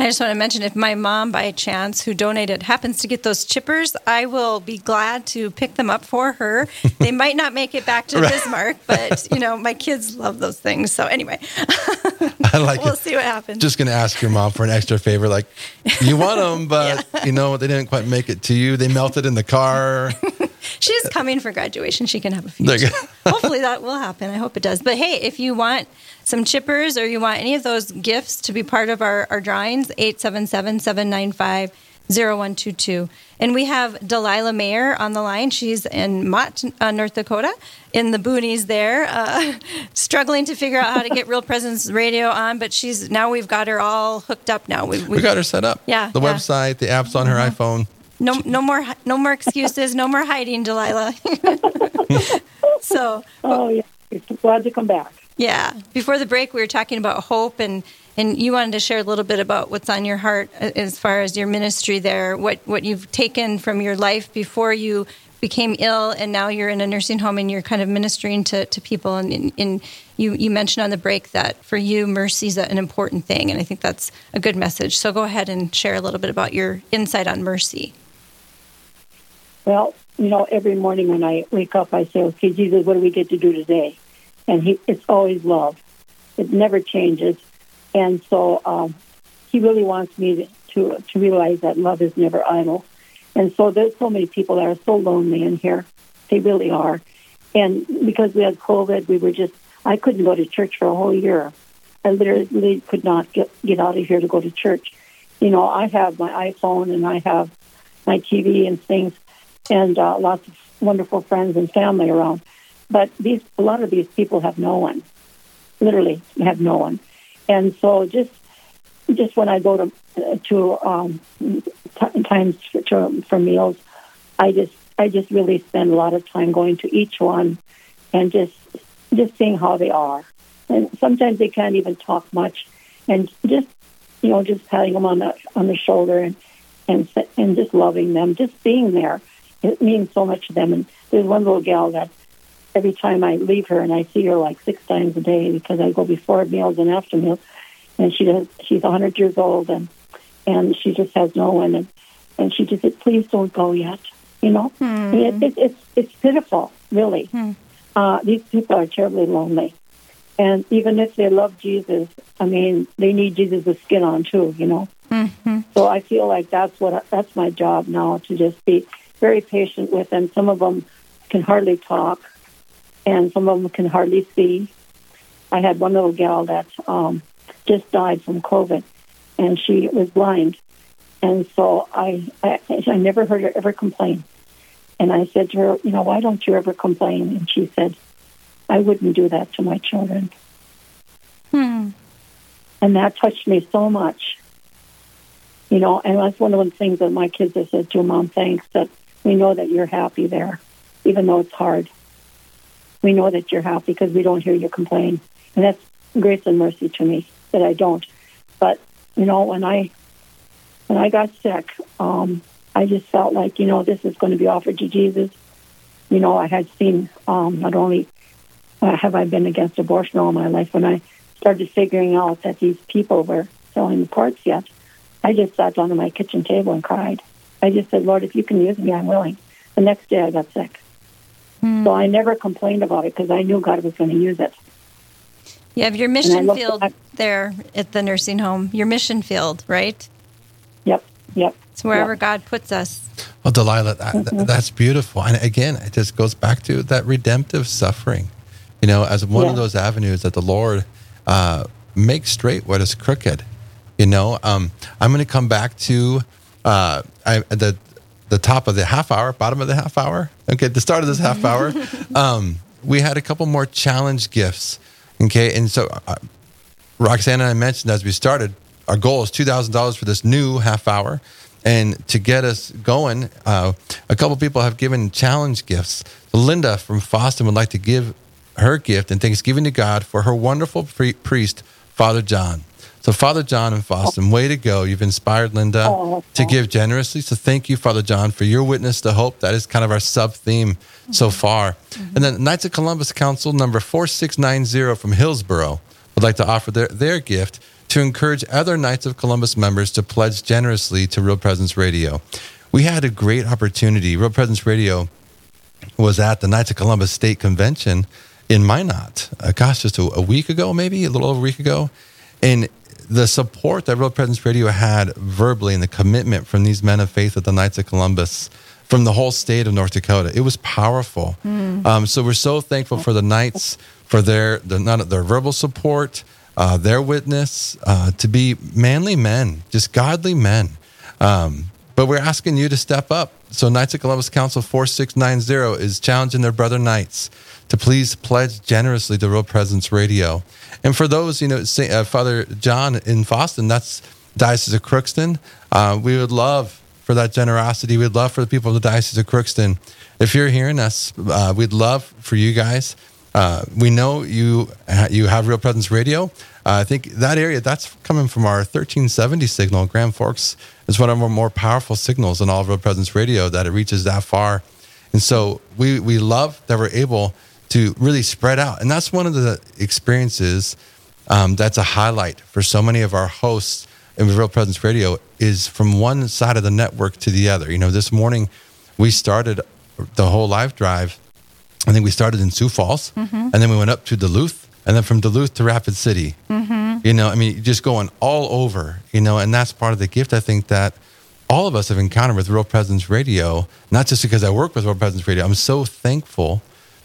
I just want to mention if my mom, by chance, who donated, happens to get those chippers, I will be glad to pick them up for her. they might not make it back to right. Bismarck, but you know, my kids love those things. So anyway, I like we'll it. see what happens. Just going to ask your mom for an extra favor, like you want them, but yeah. you know they didn't quite make it to you. They melted in the car. She's coming for graduation. She can have a few. Hopefully that will happen. I hope it does. But hey, if you want some chippers or you want any of those gifts to be part of our, our drawings, 877 795 0122. And we have Delilah Mayer on the line. She's in Mott, uh, North Dakota, in the boonies there, uh, struggling to figure out how to get Real Presence Radio on. But she's now we've got her all hooked up. Now we've, we've we got her set up. Yeah, the yeah. website, the apps on her mm-hmm. iPhone. No, no more, no more excuses. no more hiding, Delilah. so, oh yeah, glad to come back. Yeah. Before the break, we were talking about hope, and and you wanted to share a little bit about what's on your heart uh, as far as your ministry there, what what you've taken from your life before you became ill, and now you're in a nursing home and you're kind of ministering to, to people. And, and, and you you mentioned on the break that for you, mercy is an important thing, and I think that's a good message. So go ahead and share a little bit about your insight on mercy. Well, you know, every morning when I wake up, I say, "Okay, Jesus, what do we get to do today?" and he it's always love. It never changes, and so um, he really wants me to to realize that love is never idle. And so there's so many people that are so lonely in here. They really are. And because we had COVID, we were just I couldn't go to church for a whole year. I literally could not get get out of here to go to church. You know, I have my iPhone and I have my TV and things, and uh, lots of wonderful friends and family around. But these, a lot of these people have no one, literally have no one. And so just, just when I go to, to um, t- times for, to, for meals, I just, I just really spend a lot of time going to each one and just just seeing how they are. And sometimes they can't even talk much, and just you know, just patting them on the on the shoulder and and and just loving them, just being there. It means so much to them. And there's one little gal that every time I leave her, and I see her like six times a day because I go before meals and after meals, and she does. She's 100 years old, and and she just has no one, and and she just said, "Please don't go yet." You know, Hmm. it, it, it's it's pitiful, really. Uh, these people are terribly lonely, and even if they love Jesus, I mean, they need Jesus' skin on too. You know. Mm-hmm. So I feel like that's what that's my job now to just be very patient with them. Some of them can hardly talk, and some of them can hardly see. I had one little gal that um, just died from COVID, and she was blind, and so I, I I never heard her ever complain. And I said to her, you know, why don't you ever complain? And she said, I wouldn't do that to my children. Hmm. And that touched me so much. You know, and that's one of the things that my kids have said to Mom, thanks that we know that you're happy there, even though it's hard. We know that you're happy because we don't hear you complain. And that's grace and mercy to me that I don't. But, you know, when I when I got sick, um, I just felt like, you know, this is going to be offered to Jesus. You know, I had seen um, not only uh, have I been against abortion all my life, when I started figuring out that these people were selling the parts yet, I just sat down at my kitchen table and cried. I just said, Lord, if you can use me, I'm willing. The next day I got sick. So I never complained about it because I knew God was going to use it. You have your mission field back- there at the nursing home. Your mission field, right? Yep, yep. It's wherever yep. God puts us. Well, Delilah, that, that's beautiful. And again, it just goes back to that redemptive suffering, you know, as one of those avenues that the Lord uh, makes straight what is crooked. You know, um, I'm going to come back to uh, I, the the top of the half hour, bottom of the half hour. Okay, the start of this half hour, um, we had a couple more challenge gifts. Okay, and so uh, Roxane and I mentioned as we started, our goal is two thousand dollars for this new half hour, and to get us going, uh, a couple people have given challenge gifts. Linda from Boston would like to give her gift and thanksgiving to God for her wonderful pri- priest, Father John. So, Father John and Boston, way to go! You've inspired Linda Oh, to give generously. So, thank you, Father John, for your witness to hope. That is kind of our sub theme so far. And then Knights of Columbus Council number 4690 from Hillsboro would like to offer their, their gift to encourage other Knights of Columbus members to pledge generously to Real Presence Radio. We had a great opportunity. Real Presence Radio was at the Knights of Columbus State Convention in Minot. Uh, gosh, just a, a week ago, maybe a little over a week ago. And the support that Real Presence Radio had verbally and the commitment from these men of faith at the Knights of Columbus from the whole state of North Dakota, it was powerful. Um, so we're so thankful for the Knights for their their, not, their verbal support, uh, their witness uh, to be manly men, just godly men. Um, but we're asking you to step up. So Knights of Columbus Council 4690 is challenging their brother knights to please pledge generously to Real Presence Radio. And for those, you know, uh, Father John in Boston, that's Diocese of Crookston. Uh, we would love for that generosity. We'd love for the people of the Diocese of Crookston. If you're hearing us, uh, we'd love for you guys. Uh, we know you you have Real Presence Radio. Uh, I think that area that's coming from our 1370 signal. Grand Forks is one of our more powerful signals in all of Real Presence Radio that it reaches that far. And so we we love that we're able to really spread out, and that's one of the experiences um, that's a highlight for so many of our hosts in Real Presence Radio is from one side of the network to the other. You know, this morning we started the whole live drive. I think we started in Sioux Falls, Mhm. and then we went up to Duluth, and then from Duluth to Rapid City. Mm-hmm. You know, I mean, just going all over, you know, and that's part of the gift I think that all of us have encountered with Real Presence Radio, not just because I work with Real Presence Radio. I'm so thankful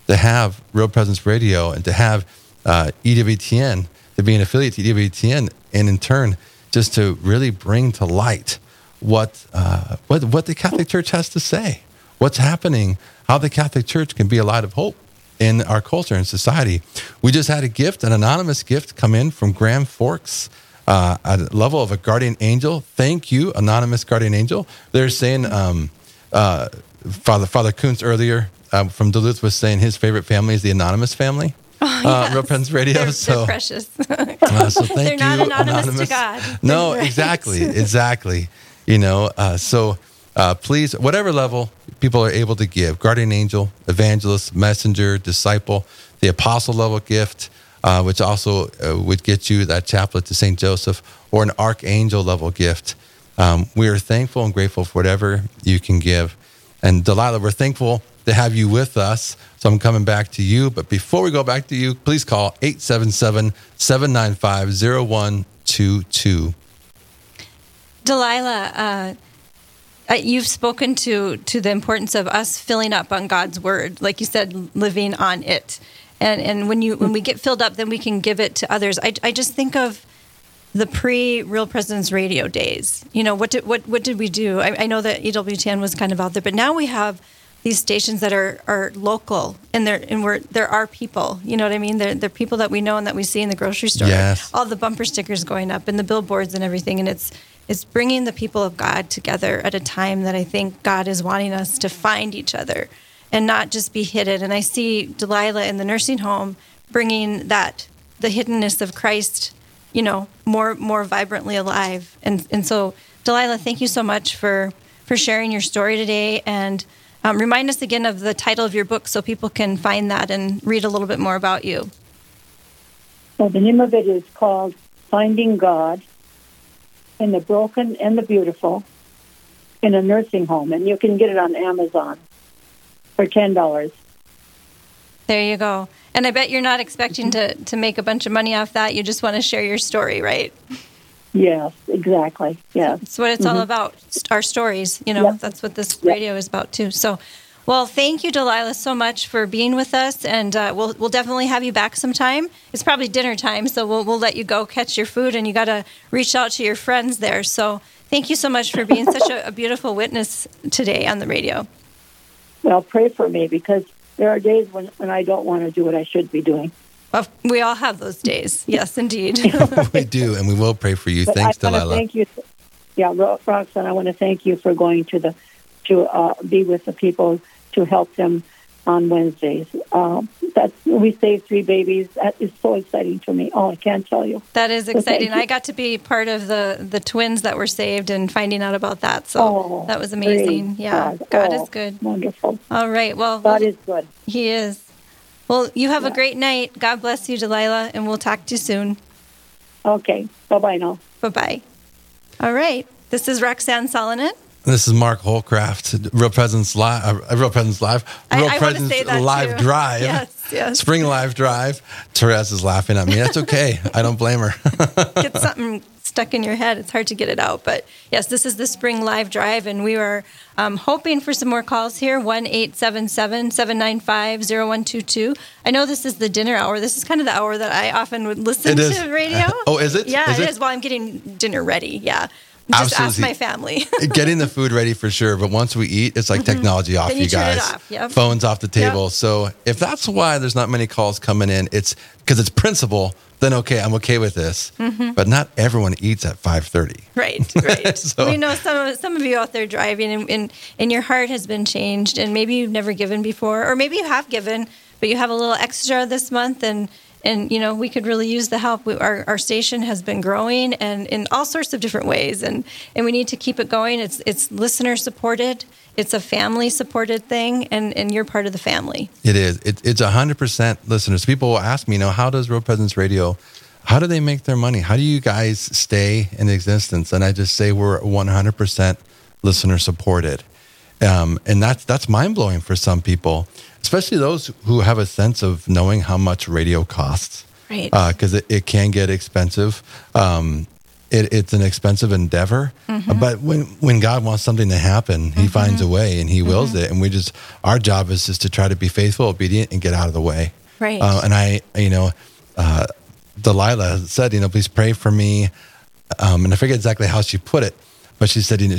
to have Real Presence Radio and to have uh, EWTN, to be an affiliate to EWTN, and in turn, just to really bring to light what, uh, what, what the Catholic Church has to say, what's happening, how the Catholic Church can be a light of hope in our culture and society. We just had a gift, an anonymous gift come in from Grand Forks uh, a level of a guardian angel. Thank you, anonymous guardian angel. They're saying, um, uh, Father Father Kuntz earlier uh, from Duluth was saying his favorite family is the anonymous family. oh, yes. uh, Real Presence Radio. They're, so they're precious. uh, so thank they're you, not anonymous, anonymous. to God. No, Right. exactly, exactly. You know, uh, so uh, please, whatever level people are able to give, guardian angel, evangelist, messenger, disciple, the apostle level gift, uh, which also uh, would get you that chaplet to Saint Joseph, or an archangel level gift. Um, we are thankful and grateful for whatever you can give. And Delilah, we're thankful to have you with us. So I'm coming back to you. But before we go back to you, please call 877 795 0122. Delilah, uh, uh, you've spoken to to the importance of us filling up on God's word, like you said, living on it. And and when you when we get filled up, then we can give it to others. I, I just think of the pre Real Presence Radio days. You know what did what what did we do? I, I know that EWTN was kind of out there, but now we have these stations that are, are local and they're and we're there are people. You know what I mean? They're they're people that we know and that we see in the grocery store. Yes. All the bumper stickers going up and the billboards and everything, and it's it's bringing the people of God together at a time that I think God is wanting us to find each other and not just be hidden. And I see Delilah in the nursing home bringing that the hiddenness of Christ, you know, more more vibrantly alive. And and so Delilah, thank you so much for for sharing your story today and um, remind us again of the title of your book so people can find that and read a little bit more about you. Well, the name of it is called Finding God in the Broken and the Beautiful in a Nursing Home, and you can get it on Amazon for ten dollars. There you go. And I bet you're not expecting to, to make a bunch of money off that. You just want to share your story, right? Yes, exactly. Yes, That's what it's all Mhm. about. Our stories, you know, Yep. that's what this radio is about too. So, well, thank you, Delilah, so much for being with us. And uh, we'll, we'll definitely have you back sometime. It's probably dinner time, so we'll, we'll let you go catch your food and you got to reach out to your friends there. So, thank you so much for being such a, a beautiful witness today on the radio. Well, pray for me because there are days when, when I don't want to do what I should be doing. Well, we all have those days. Yes, indeed. we do, and we will pray for you. But Thanks, I Delilah. thank you. Yeah, Roxane, I want to thank you for going to the to uh, be with the people to help them on Wednesdays. Um, that we saved three babies. That is so exciting to me. Oh, I can't tell you. That is exciting. I got to be part of the the twins that were saved and finding out about that. So Oh, that was amazing. Yeah, God. God Oh, is good. Wonderful. All right. Well, God is good. He is. Well, you have a great night. God bless you, Delilah, and we'll talk to you soon. Okay. Bye bye now. Bye bye. All right. This is Roxane Salonen. This is Mark Holcraft, Real Presence Live, uh, Real Presence Live, Real I wanna Presence Live too. Drive, Yes, yes. Spring Live Drive. Therese is laughing at me. That's okay. I don't blame her. Get something stuck in your head. It's hard to get it out. But yes, this is the Spring Live Drive, and we are um, hoping for some more calls here 1 877 795 0122. I know this is the dinner hour. This is kind of the hour that I often would listen to radio. Oh, is it? Yeah, Is it it? is. While I'm getting dinner ready. Yeah. Just ask my family. Getting the food ready for sure, but once we eat, it's like technology off, Mm-hmm. Then you you guys. off, yep. Phones off the table. Yep. So if that's why there's not many calls coming in, it's because it's principle. Then okay, I'm okay with this. Mhm. But not everyone eats at 5:30. Right, right. So- we know some of some of you out there driving, and, and and your heart has been changed, and maybe you've never given before, or maybe you have given, but you have a little extra this month, and and you know we could really use the help. We, our our station has been growing, and in all sorts of different ways, and and we need to keep it going. It's it's listener supported, it's a family supported thing, and and you're part of the family. It is. It, it's hundred percent listeners. People will ask me, you know, how does Real Presence Radio? How do they make their money? How do you guys stay in existence? And I just say we're one hundred percent listener supported, um, and that's that's mind blowing for some people, especially those who have a sense of knowing how much radio costs. Right. Because it, it can get expensive. Um, it, it's an expensive endeavor, Mhm. but when when God wants something to happen, He finds a way and He wills it. And we just our job is just to try to be faithful, obedient, and get out of the way. Right. Uh, and I, you know, uh, Delilah said, you know, please pray for me. Um, and I forget exactly how she put it, but she said, you know,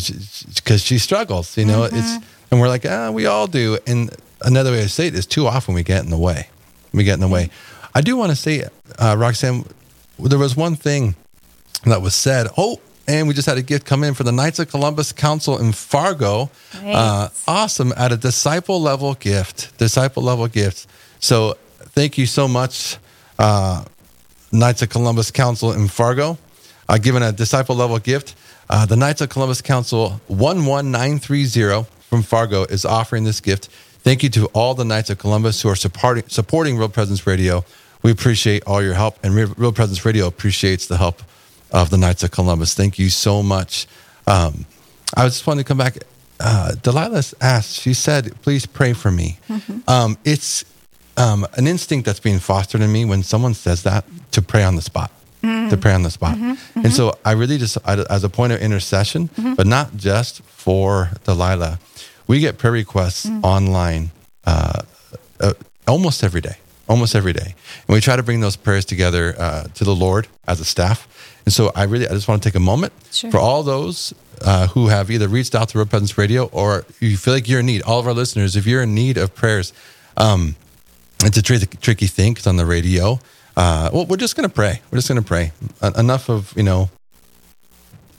because she, struggles, you know, it's, and we're like, ah, we all do. And another way to say it is too often we get in the way. We get in the way. I do want to say, uh, Roxane, there was one thing that was said. Oh, and we just had a gift come in for the Knights of Columbus Council in Fargo. Uh, awesome. At a disciple level gift, disciple level gifts. So thank you so much, uh, Knights of Columbus Council in Fargo, uh, giving a disciple level gift. Uh, the Knights of Columbus Council 11930 from Fargo is offering this gift. Thank you to all the Knights of Columbus who are supporting, supporting Real Presence Radio. We appreciate all your help, and Real Presence Radio appreciates the help of the Knights of Columbus. Thank you so much. Um, I just wanted to come back. Uh, Delilah asked, she said, please pray for me. Mm-hmm. Um, it's um, an instinct that's being fostered in me when someone says that to pray on the spot. Mm-hmm. To pray on the spot. Mm-hmm. mm-hmm. And so I really just, as a point of intercession, mm-hmm. but not just for Delilah, we get prayer requests mm. online uh, uh, almost every day, almost every day. And we try to bring those prayers together uh, to the Lord as a staff. And so I really, I just want to take a moment sure. for all those uh, who have either reached out to Real Presence Radio or you feel like you're in need. All of our listeners, if you're in need of prayers, um, it's a tricky, tricky thing because on the radio, uh, well, we're just going to pray. We're just going to pray. enough of you know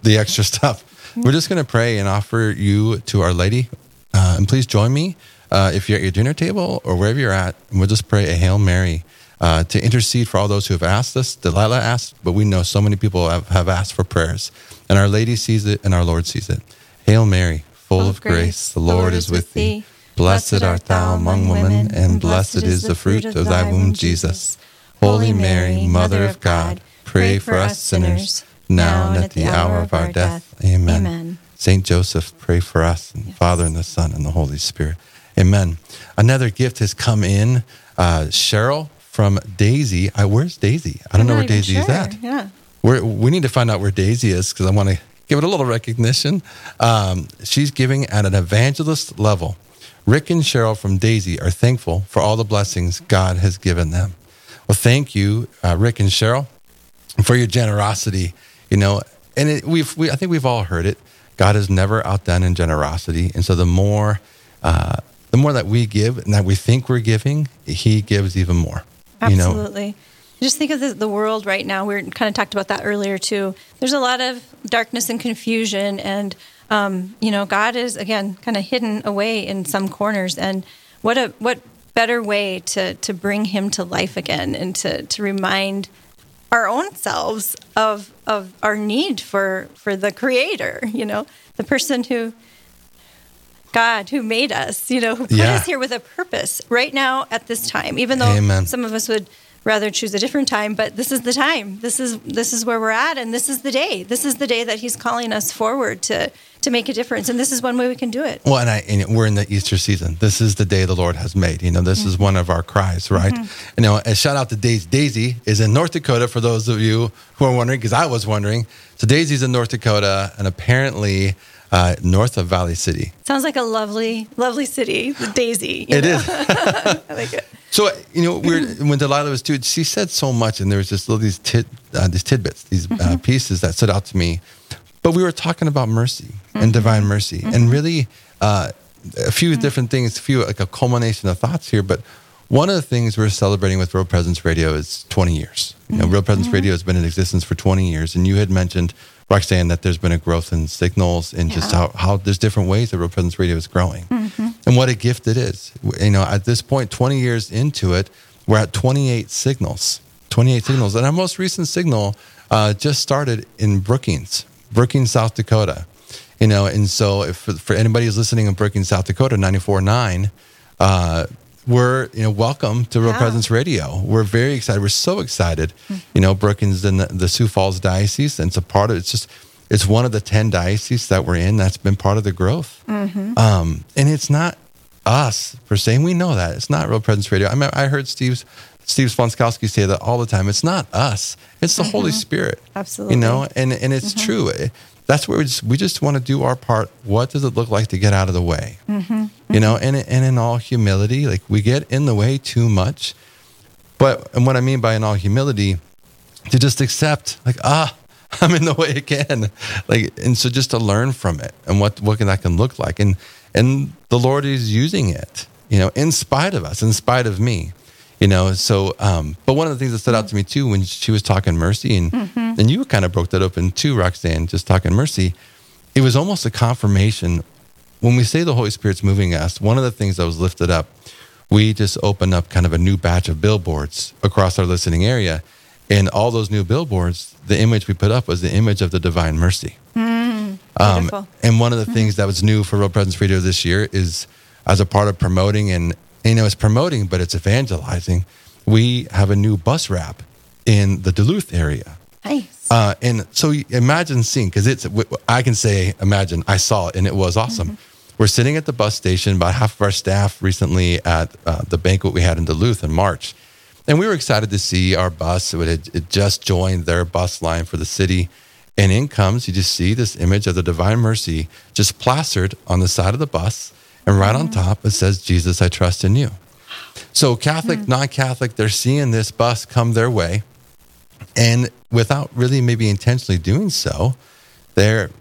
the extra stuff. We're just going to pray and offer you to Our Lady, uh, and please join me uh, if you're at your dinner table or wherever you're at. And we'll just pray a Hail Mary uh, to intercede for all those who have asked us. Delilah asked, but we know so many people have, have asked for prayers. And Our Lady sees it and our Lord sees it. Hail Mary, full of grace, the Lord is with thee. Blessed art thou among women, and blessed is the fruit of thy womb, Jesus. Holy Mary, Mother of God, pray for us sinners, now and at the hour of our death. Amen. Saint Joseph, pray for us, and Father, and the Son, and the Holy Spirit. Amen. Another gift has come in. Uh, Cheryl from Daisy. I, where's Daisy? I don't I'm know where Daisy sure. is at. Yeah. We're, we need to find out where Daisy is because I want to give it a little recognition. Um, she's giving at an evangelist level. Rick and Cheryl from Daisy are thankful for all the blessings God has given them. Well, thank you, uh, Rick and Cheryl, for your generosity. You know, and it, we've, we, I think we've all heard it. God is never outdone in generosity, and so the more, uh, the more that we give and that we think we're giving, He gives even more. Absolutely. You know? Just think of the, world right now. We are kind of talked about that earlier too. There's a lot of darkness and confusion, and um, you know, God is again kind of hidden away in some corners. And what a what better way to to bring Him to life again, and to to remind our own selves of of our need for for the Creator. You know, the person who God who made us, you know, who put yeah. us here with a purpose right now at this time, even though Amen. some of us would rather choose a different time, but this is the time. This is this is where we're at and this is the day. This is the day that he's calling us forward to to make a difference and this is one way we can do it. Well, and, I, and we're in the Easter season. This is the day the Lord has made. You know, this mm-hmm. is one of our cries, right? Mm-hmm. You know, and shout out to Daisy. Daisy is in North Dakota for those of you who are wondering because I was wondering. So Daisy's in North Dakota and apparently uh, north of Valley City. Sounds like a lovely, lovely city, Daisy. It know? is. I like it. So you know, when Delilah was too, she said so much, and there was just little these tid, uh, these tidbits, these uh, mm-hmm. pieces that stood out to me. But we were talking about mercy mm-hmm. and divine mercy, mm-hmm. and really uh, a few mm-hmm. different things, a few like a culmination of thoughts here. But one of the things we're celebrating with Real Presence Radio is 20 years. You know, Real Presence mm-hmm. Radio has been in existence for 20 years, and you had mentioned Roxane, that there's been a growth in signals and yeah. just how, how there's different ways that Real Presence Radio is growing mm-hmm. and what a gift it is. You know, at this point, 20 years into it, we're at 28 signals, 28 signals. And our most recent signal uh, just started in Brookings, Brookings, South Dakota. You know, and so if for, for anybody who's listening in Brookings, South Dakota, 94.9, uh, we're you know welcome to Real yeah. Presence Radio. We're very excited. We're so excited. Mm-hmm. You know, Brookings in the, the, Sioux Falls diocese, and it's a part of. It's just it's one of the ten dioceses that we're in. That's been part of the growth. Mm-hmm. Um, and it's not us per se. We know that it's not Real Presence Radio. I mean, I heard Steve's Steve Splonskowski say that all the time. It's not us. It's the mm-hmm. Holy Spirit. Absolutely. You know, and and it's mm-hmm. true that's where we just, we just want to do our part. What does it look like to get out of the way? Mm-hmm. You know, and, and in all humility, like we get in the way too much. But, and what I mean by in all humility, to just accept, like, ah, I'm in the way again. Like, and so just to learn from it and what, what that can look like. And, and the Lord is using it, you know, in spite of us, in spite of me you know so um, but one of the things that stood out to me too when she was talking mercy and mm-hmm. and you kind of broke that open too roxane just talking mercy it was almost a confirmation when we say the holy spirit's moving us one of the things that was lifted up we just opened up kind of a new batch of billboards across our listening area. And all those new billboards, the image we put up was the image of the divine mercy. Mm, um, and one of the mm-hmm. things that was new for Real Presence Radio this year is as a part of promoting and, you know, it's promoting, but it's evangelizing. We have a new bus wrap in the Duluth area. Nice. Uh, and so imagine seeing, because it's, I can say, imagine, I saw it and it was awesome. Mm-hmm. We're sitting at the bus station, about half of our staff recently at uh, the banquet we had in Duluth in March. And we were excited to see our bus. It had it just joined their bus line for the city. And in comes, you just see this image of the Divine Mercy just plastered on the side of the bus. And right on mm. top, it says, Jesus, I trust in you. So, Catholic, mm. non Catholic, they're seeing this bus come their way. And without really maybe intentionally doing so, they're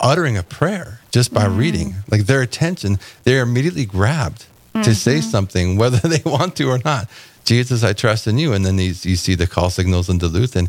uttering a prayer just by mm. reading. Like their attention, they're immediately grabbed mm-hmm. to say mm-hmm. something, whether they want to or not. Jesus, I trust in you. And then these, you see the call signals in Duluth, and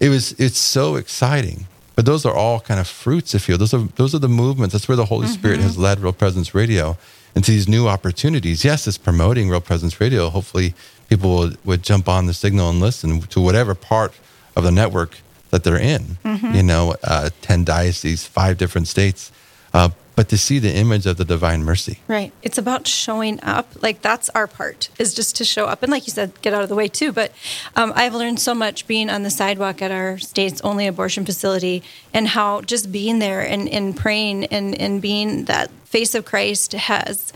it was it's so exciting. But those are all kind of fruits, if you will. Those are those are the movements. That's where the Holy mm-hmm. Spirit has led Real Presence Radio into these new opportunities. Yes, it's promoting Real Presence Radio. Hopefully, people would, would jump on the signal and listen to whatever part of the network that they're in. Mm-hmm. You know, uh, ten dioceses, five different states. Uh, but to see the image of the divine mercy. Right. It's about showing up. Like that's our part is just to show up. And like you said, get out of the way too. But um, I've learned so much being on the sidewalk at our state's only abortion facility and how just being there and, and praying and, and being that face of Christ has,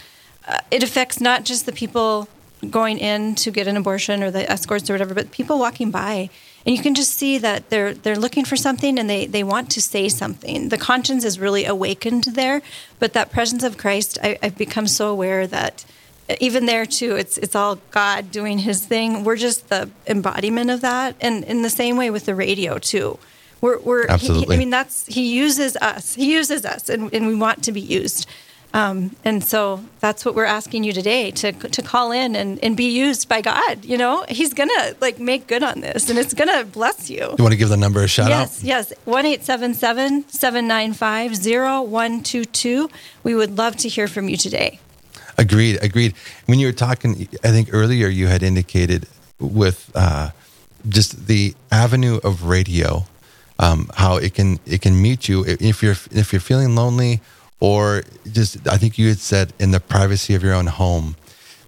uh, it affects not just the people going in to get an abortion or the escorts or whatever, but people walking by and you can just see that they're they're looking for something and they they want to say something. The conscience is really awakened there, but that presence of Christ, I, I've become so aware that even there too, it's it's all God doing His thing. We're just the embodiment of that, and in the same way with the radio too. We're, we're absolutely. He, I mean, that's He uses us. He uses us, and, and we want to be used. Um, and so that's what we're asking you today to to call in and, and be used by God. You know, He's gonna like make good on this, and it's gonna bless you. You want to give the number a shout yes, out? Yes, yes. One eight seven seven seven nine five zero one two two. We would love to hear from you today. Agreed. Agreed. When you were talking, I think earlier you had indicated with uh, just the avenue of radio, um, how it can it can meet you if you're if you're feeling lonely or just I think you had said in the privacy of your own home.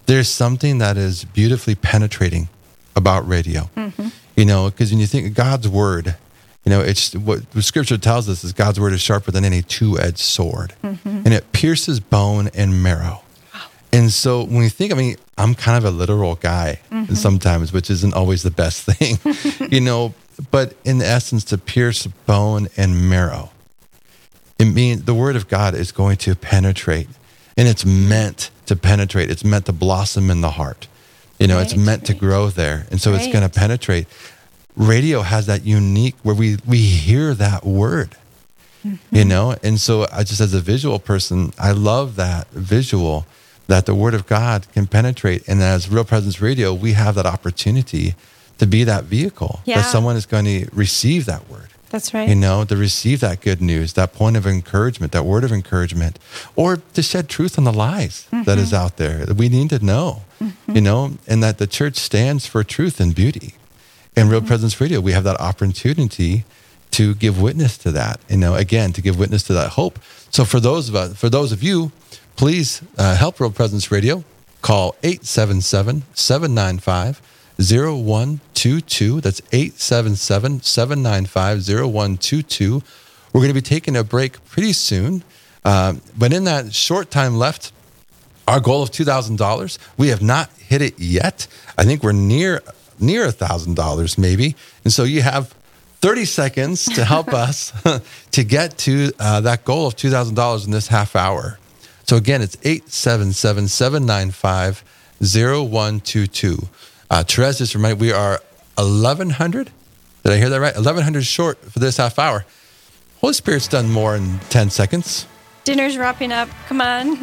There's something that is beautifully penetrating about radio. Mm-hmm. You know, because when you think of God's word, you know, it's what the scripture tells us is God's word is sharper than any two-edged sword, mm-hmm. and it pierces bone and marrow. And so when you think, I mean, I'm kind of a literal guy mm-hmm. sometimes, which isn't always the best thing, you know. But in essence, to pierce bone and marrow, it means the word of God is going to penetrate and it's meant to penetrate. It's meant to blossom in the heart. You know, right, it's meant right. to grow there. And so right. it's going to penetrate. Radio has that unique where we, we hear that word, mm-hmm. you know? And so I just, as a visual person, I love that visual that the word of God can penetrate. And as Real Presence Radio, we have that opportunity to be that vehicle yeah. that someone is going to receive that word. That's right. You know, to receive that good news, that point of encouragement, that word of encouragement, or to shed truth on the lies mm-hmm. that is mm-hmm. out there that we need to know, mm-hmm. you know, and that the church stands for truth and beauty. In Real mm-hmm. Presence Radio, we have that opportunity to give witness to that, you know, again, to give witness to that hope. So for those of us, for those of you, please uh, help Real Presence Radio. Call 877 795 0122. That's 877 795 0122. We're going to be taking a break pretty soon. Uh, but in that short time left, our goal of $2,000, we have not hit it yet. I think we're near near $1,000 maybe. And so you have 30 seconds to help us to get to uh, that goal of $2,000 in this half hour. So again, it's 877 795 0122. Uh, Therese just reminded we are 1,100. Did I hear that right? 1,100 short for this half hour. Holy Spirit's done more in 10 seconds. Dinner's wrapping up. Come on.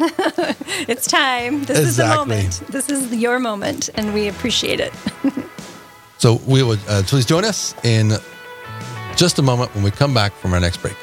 it's time. This exactly. is the moment. This is your moment, and we appreciate it. so we would uh, please join us in just a moment when we come back from our next break.